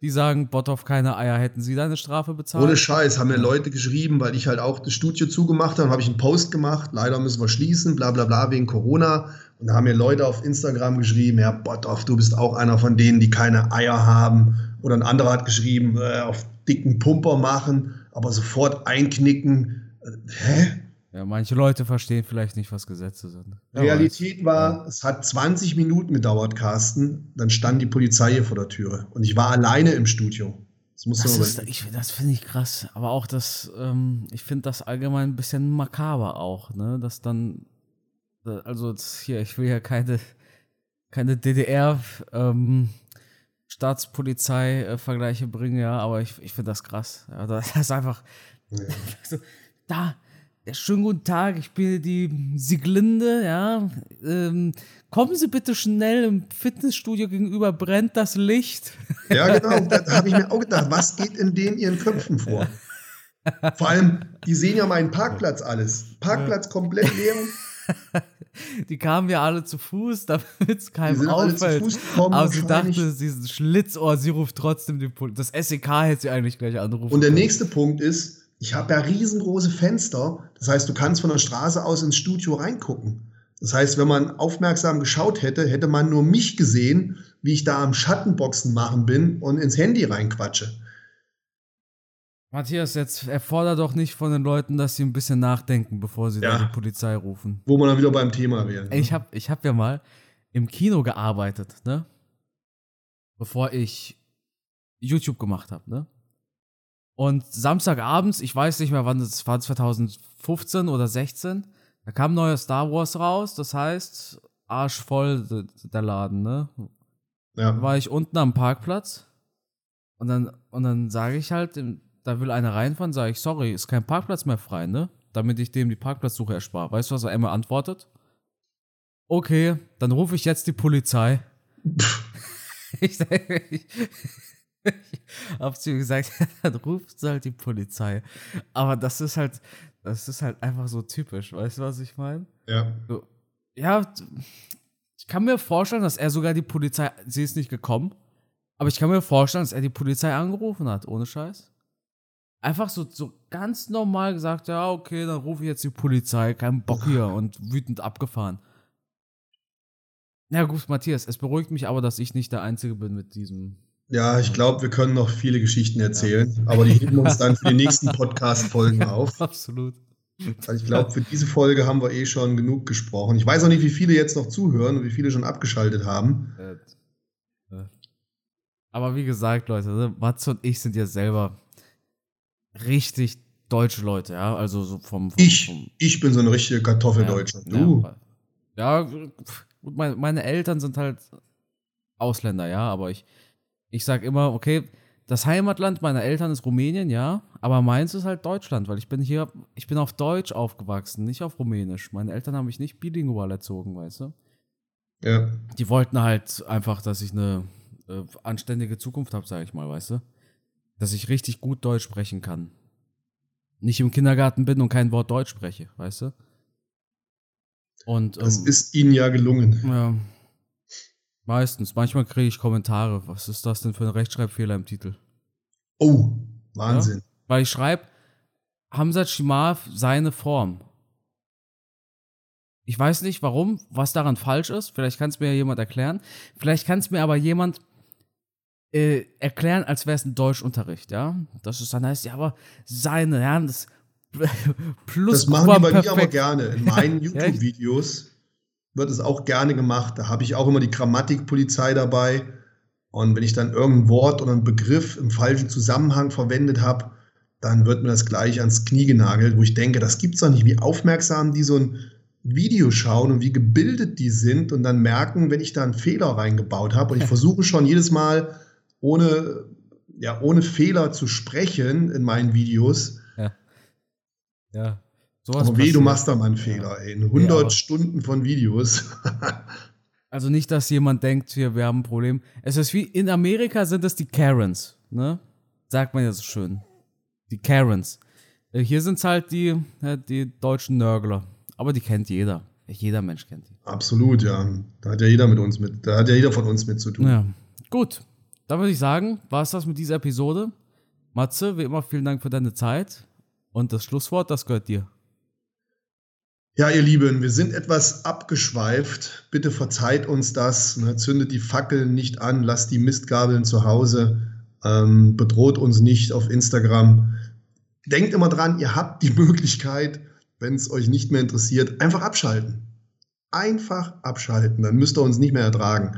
Die sagen, Botthoff keine Eier, hätten sie deine Strafe bezahlt? Ohne Scheiß, haben mir Leute geschrieben, weil ich halt auch das Studio zugemacht habe, habe ich einen Post gemacht, leider müssen wir schließen, bla bla bla, wegen Corona. Und da haben mir Leute auf Instagram geschrieben, ja, Botthoff, du bist auch einer von denen, die keine Eier haben. Oder ein anderer hat geschrieben, äh, auf dicken Pumper machen, aber sofort einknicken. Äh, hä? Ja, manche Leute verstehen vielleicht nicht, was Gesetze sind. Ja, Realität war, ja. es hat 20 Minuten gedauert, Carsten. Dann stand die Polizei hier vor der Türe. Und ich war alleine im Studio. Das, das, ist, ich, das finde ich krass. Aber auch das, ähm, ich finde das allgemein ein bisschen makaber auch, ne? Dass dann, also hier, ich will ja keine, keine DDR, ähm, Staatspolizei-Vergleiche bringen, ja, aber ich, ich finde das krass. Ja, das ist einfach. Ja. da, ja, schönen guten Tag, ich bin die Sieglinde, ja. Ähm, kommen Sie bitte schnell im Fitnessstudio gegenüber, brennt das Licht. Ja, genau, da habe ich mir auch gedacht, was geht in denen ihren Köpfen vor? Vor allem, die sehen ja meinen Parkplatz alles. Parkplatz komplett leer. Die kamen ja alle zu Fuß, damit es keinem auffällt. Gekommen, Aber sie dachte, diesen Schlitzohr, sie ruft trotzdem die Polizei. Das SEK hätte sie eigentlich gleich anrufen Und der nächste Punkt ist, ich habe ja riesengroße Fenster. Das heißt, du kannst von der Straße aus ins Studio reingucken. Das heißt, wenn man aufmerksam geschaut hätte, hätte man nur mich gesehen, wie ich da am Schattenboxen machen bin und ins Handy reinquatsche. Matthias, jetzt erfordert doch nicht von den Leuten, dass sie ein bisschen nachdenken, bevor sie ja. die Polizei rufen. Wo man dann wieder beim Thema wäre. Ne? Ich habe ich hab ja mal im Kino gearbeitet, ne? Bevor ich YouTube gemacht habe, ne? Und Samstagabends, ich weiß nicht mehr, wann das war, 2015 oder 16, da kam neuer Star Wars raus, das heißt, arschvoll der Laden, ne? Ja. Da war ich unten am Parkplatz und dann, und dann sage ich halt, da will einer reinfahren, sage ich, sorry, ist kein Parkplatz mehr frei, ne? Damit ich dem die Parkplatzsuche erspare. Weißt du, was er immer antwortet? Okay, dann rufe ich jetzt die Polizei. ich, ich, ich hab zu ihm gesagt, dann ruft halt die Polizei. Aber das ist halt, das ist halt einfach so typisch. Weißt du, was ich meine? Ja. So, ja, ich kann mir vorstellen, dass er sogar die Polizei, sie ist nicht gekommen, aber ich kann mir vorstellen, dass er die Polizei angerufen hat, ohne Scheiß. Einfach so, so ganz normal gesagt, ja, okay, dann rufe ich jetzt die Polizei, kein Bock hier und wütend abgefahren. Ja gut, Matthias, es beruhigt mich aber, dass ich nicht der Einzige bin mit diesem ja, ich glaube, wir können noch viele Geschichten erzählen, ja. aber die heben uns dann für die nächsten Podcast-Folgen auf. Absolut. Also ich glaube, für diese Folge haben wir eh schon genug gesprochen. Ich weiß auch nicht, wie viele jetzt noch zuhören und wie viele schon abgeschaltet haben. Aber wie gesagt, Leute, ne, Matze und ich sind ja selber richtig deutsche Leute, ja. Also so vom. vom ich, vom, ich bin so eine richtige Kartoffeldeutsche. Ja, du. Ja, gut, meine, meine Eltern sind halt Ausländer, ja, aber ich, ich sag immer, okay, das Heimatland meiner Eltern ist Rumänien, ja, aber meins ist halt Deutschland, weil ich bin hier, ich bin auf Deutsch aufgewachsen, nicht auf Rumänisch. Meine Eltern haben mich nicht bilingual erzogen, weißt du? Ja. Die wollten halt einfach, dass ich eine äh, anständige Zukunft habe, sag ich mal, weißt du? Dass ich richtig gut Deutsch sprechen kann. Nicht im Kindergarten bin und kein Wort Deutsch spreche, weißt du? Und, ähm, das ist ihnen ja gelungen. Ja, Meistens. Manchmal kriege ich Kommentare. Was ist das denn für ein Rechtschreibfehler im Titel? Oh, Wahnsinn. Ja? Weil ich schreibe Hamzat Shimaf seine Form. Ich weiß nicht warum, was daran falsch ist. Vielleicht kann es mir ja jemand erklären. Vielleicht kann es mir aber jemand äh, erklären, als wäre es ein Deutschunterricht, ja. Das ist dann heißt, ja, aber seine, ja, das plus. Das machen die bei mir aber gerne. In meinen YouTube-Videos wird es auch gerne gemacht. Da habe ich auch immer die Grammatikpolizei dabei. Und wenn ich dann irgendein Wort oder einen Begriff im falschen Zusammenhang verwendet habe, dann wird mir das gleich ans Knie genagelt, wo ich denke, das gibt es doch nicht, wie aufmerksam die so ein Video schauen und wie gebildet die sind und dann merken, wenn ich da einen Fehler reingebaut habe. Und ich versuche schon jedes Mal ohne, ja, ohne Fehler zu sprechen in meinen Videos. Ja. Ja. Sowas Aber weh, du machst da mal einen Fehler, ey. 100 ja, Stunden von Videos. also nicht, dass jemand denkt, hier, wir haben ein Problem. Es ist wie, in Amerika sind es die Karens, ne? Sagt man ja so schön. Die Karens. Äh, hier sind es halt die, die deutschen Nörgler. Aber die kennt jeder. Jeder Mensch kennt die. Absolut, ja. Da hat ja jeder mit uns mit, da hat ja jeder von uns mit zu tun. Ja. Gut. Dann würde ich sagen, war es das mit dieser Episode. Matze, wie immer, vielen Dank für deine Zeit. Und das Schlusswort, das gehört dir. Ja, ihr Lieben, wir sind etwas abgeschweift. Bitte verzeiht uns das. Ne? Zündet die Fackeln nicht an, lasst die Mistgabeln zu Hause, ähm, bedroht uns nicht auf Instagram. Denkt immer dran, ihr habt die Möglichkeit, wenn es euch nicht mehr interessiert, einfach abschalten. Einfach abschalten, dann müsst ihr uns nicht mehr ertragen.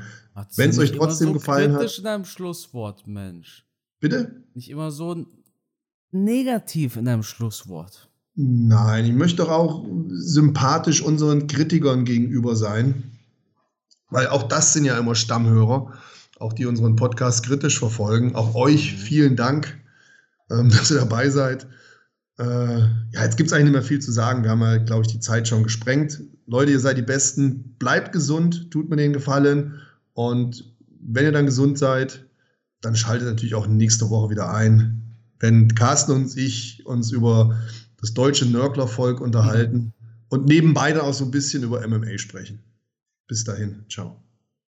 Wenn es euch trotzdem so gefallen hat. in deinem Schlusswort, Mensch. Bitte? Nicht immer so negativ in deinem Schlusswort. Nein, ich möchte doch auch sympathisch unseren Kritikern gegenüber sein, weil auch das sind ja immer Stammhörer, auch die unseren Podcast kritisch verfolgen. Auch euch vielen Dank, ähm, dass ihr dabei seid. Äh, ja, jetzt gibt es eigentlich nicht mehr viel zu sagen. Wir haben ja, glaube ich, die Zeit schon gesprengt. Leute, ihr seid die Besten. Bleibt gesund, tut mir den Gefallen. Und wenn ihr dann gesund seid, dann schaltet natürlich auch nächste Woche wieder ein, wenn Carsten und ich uns über das deutsche Nörglervolk unterhalten mhm. und nebenbei dann auch so ein bisschen über MMA sprechen. Bis dahin, ciao.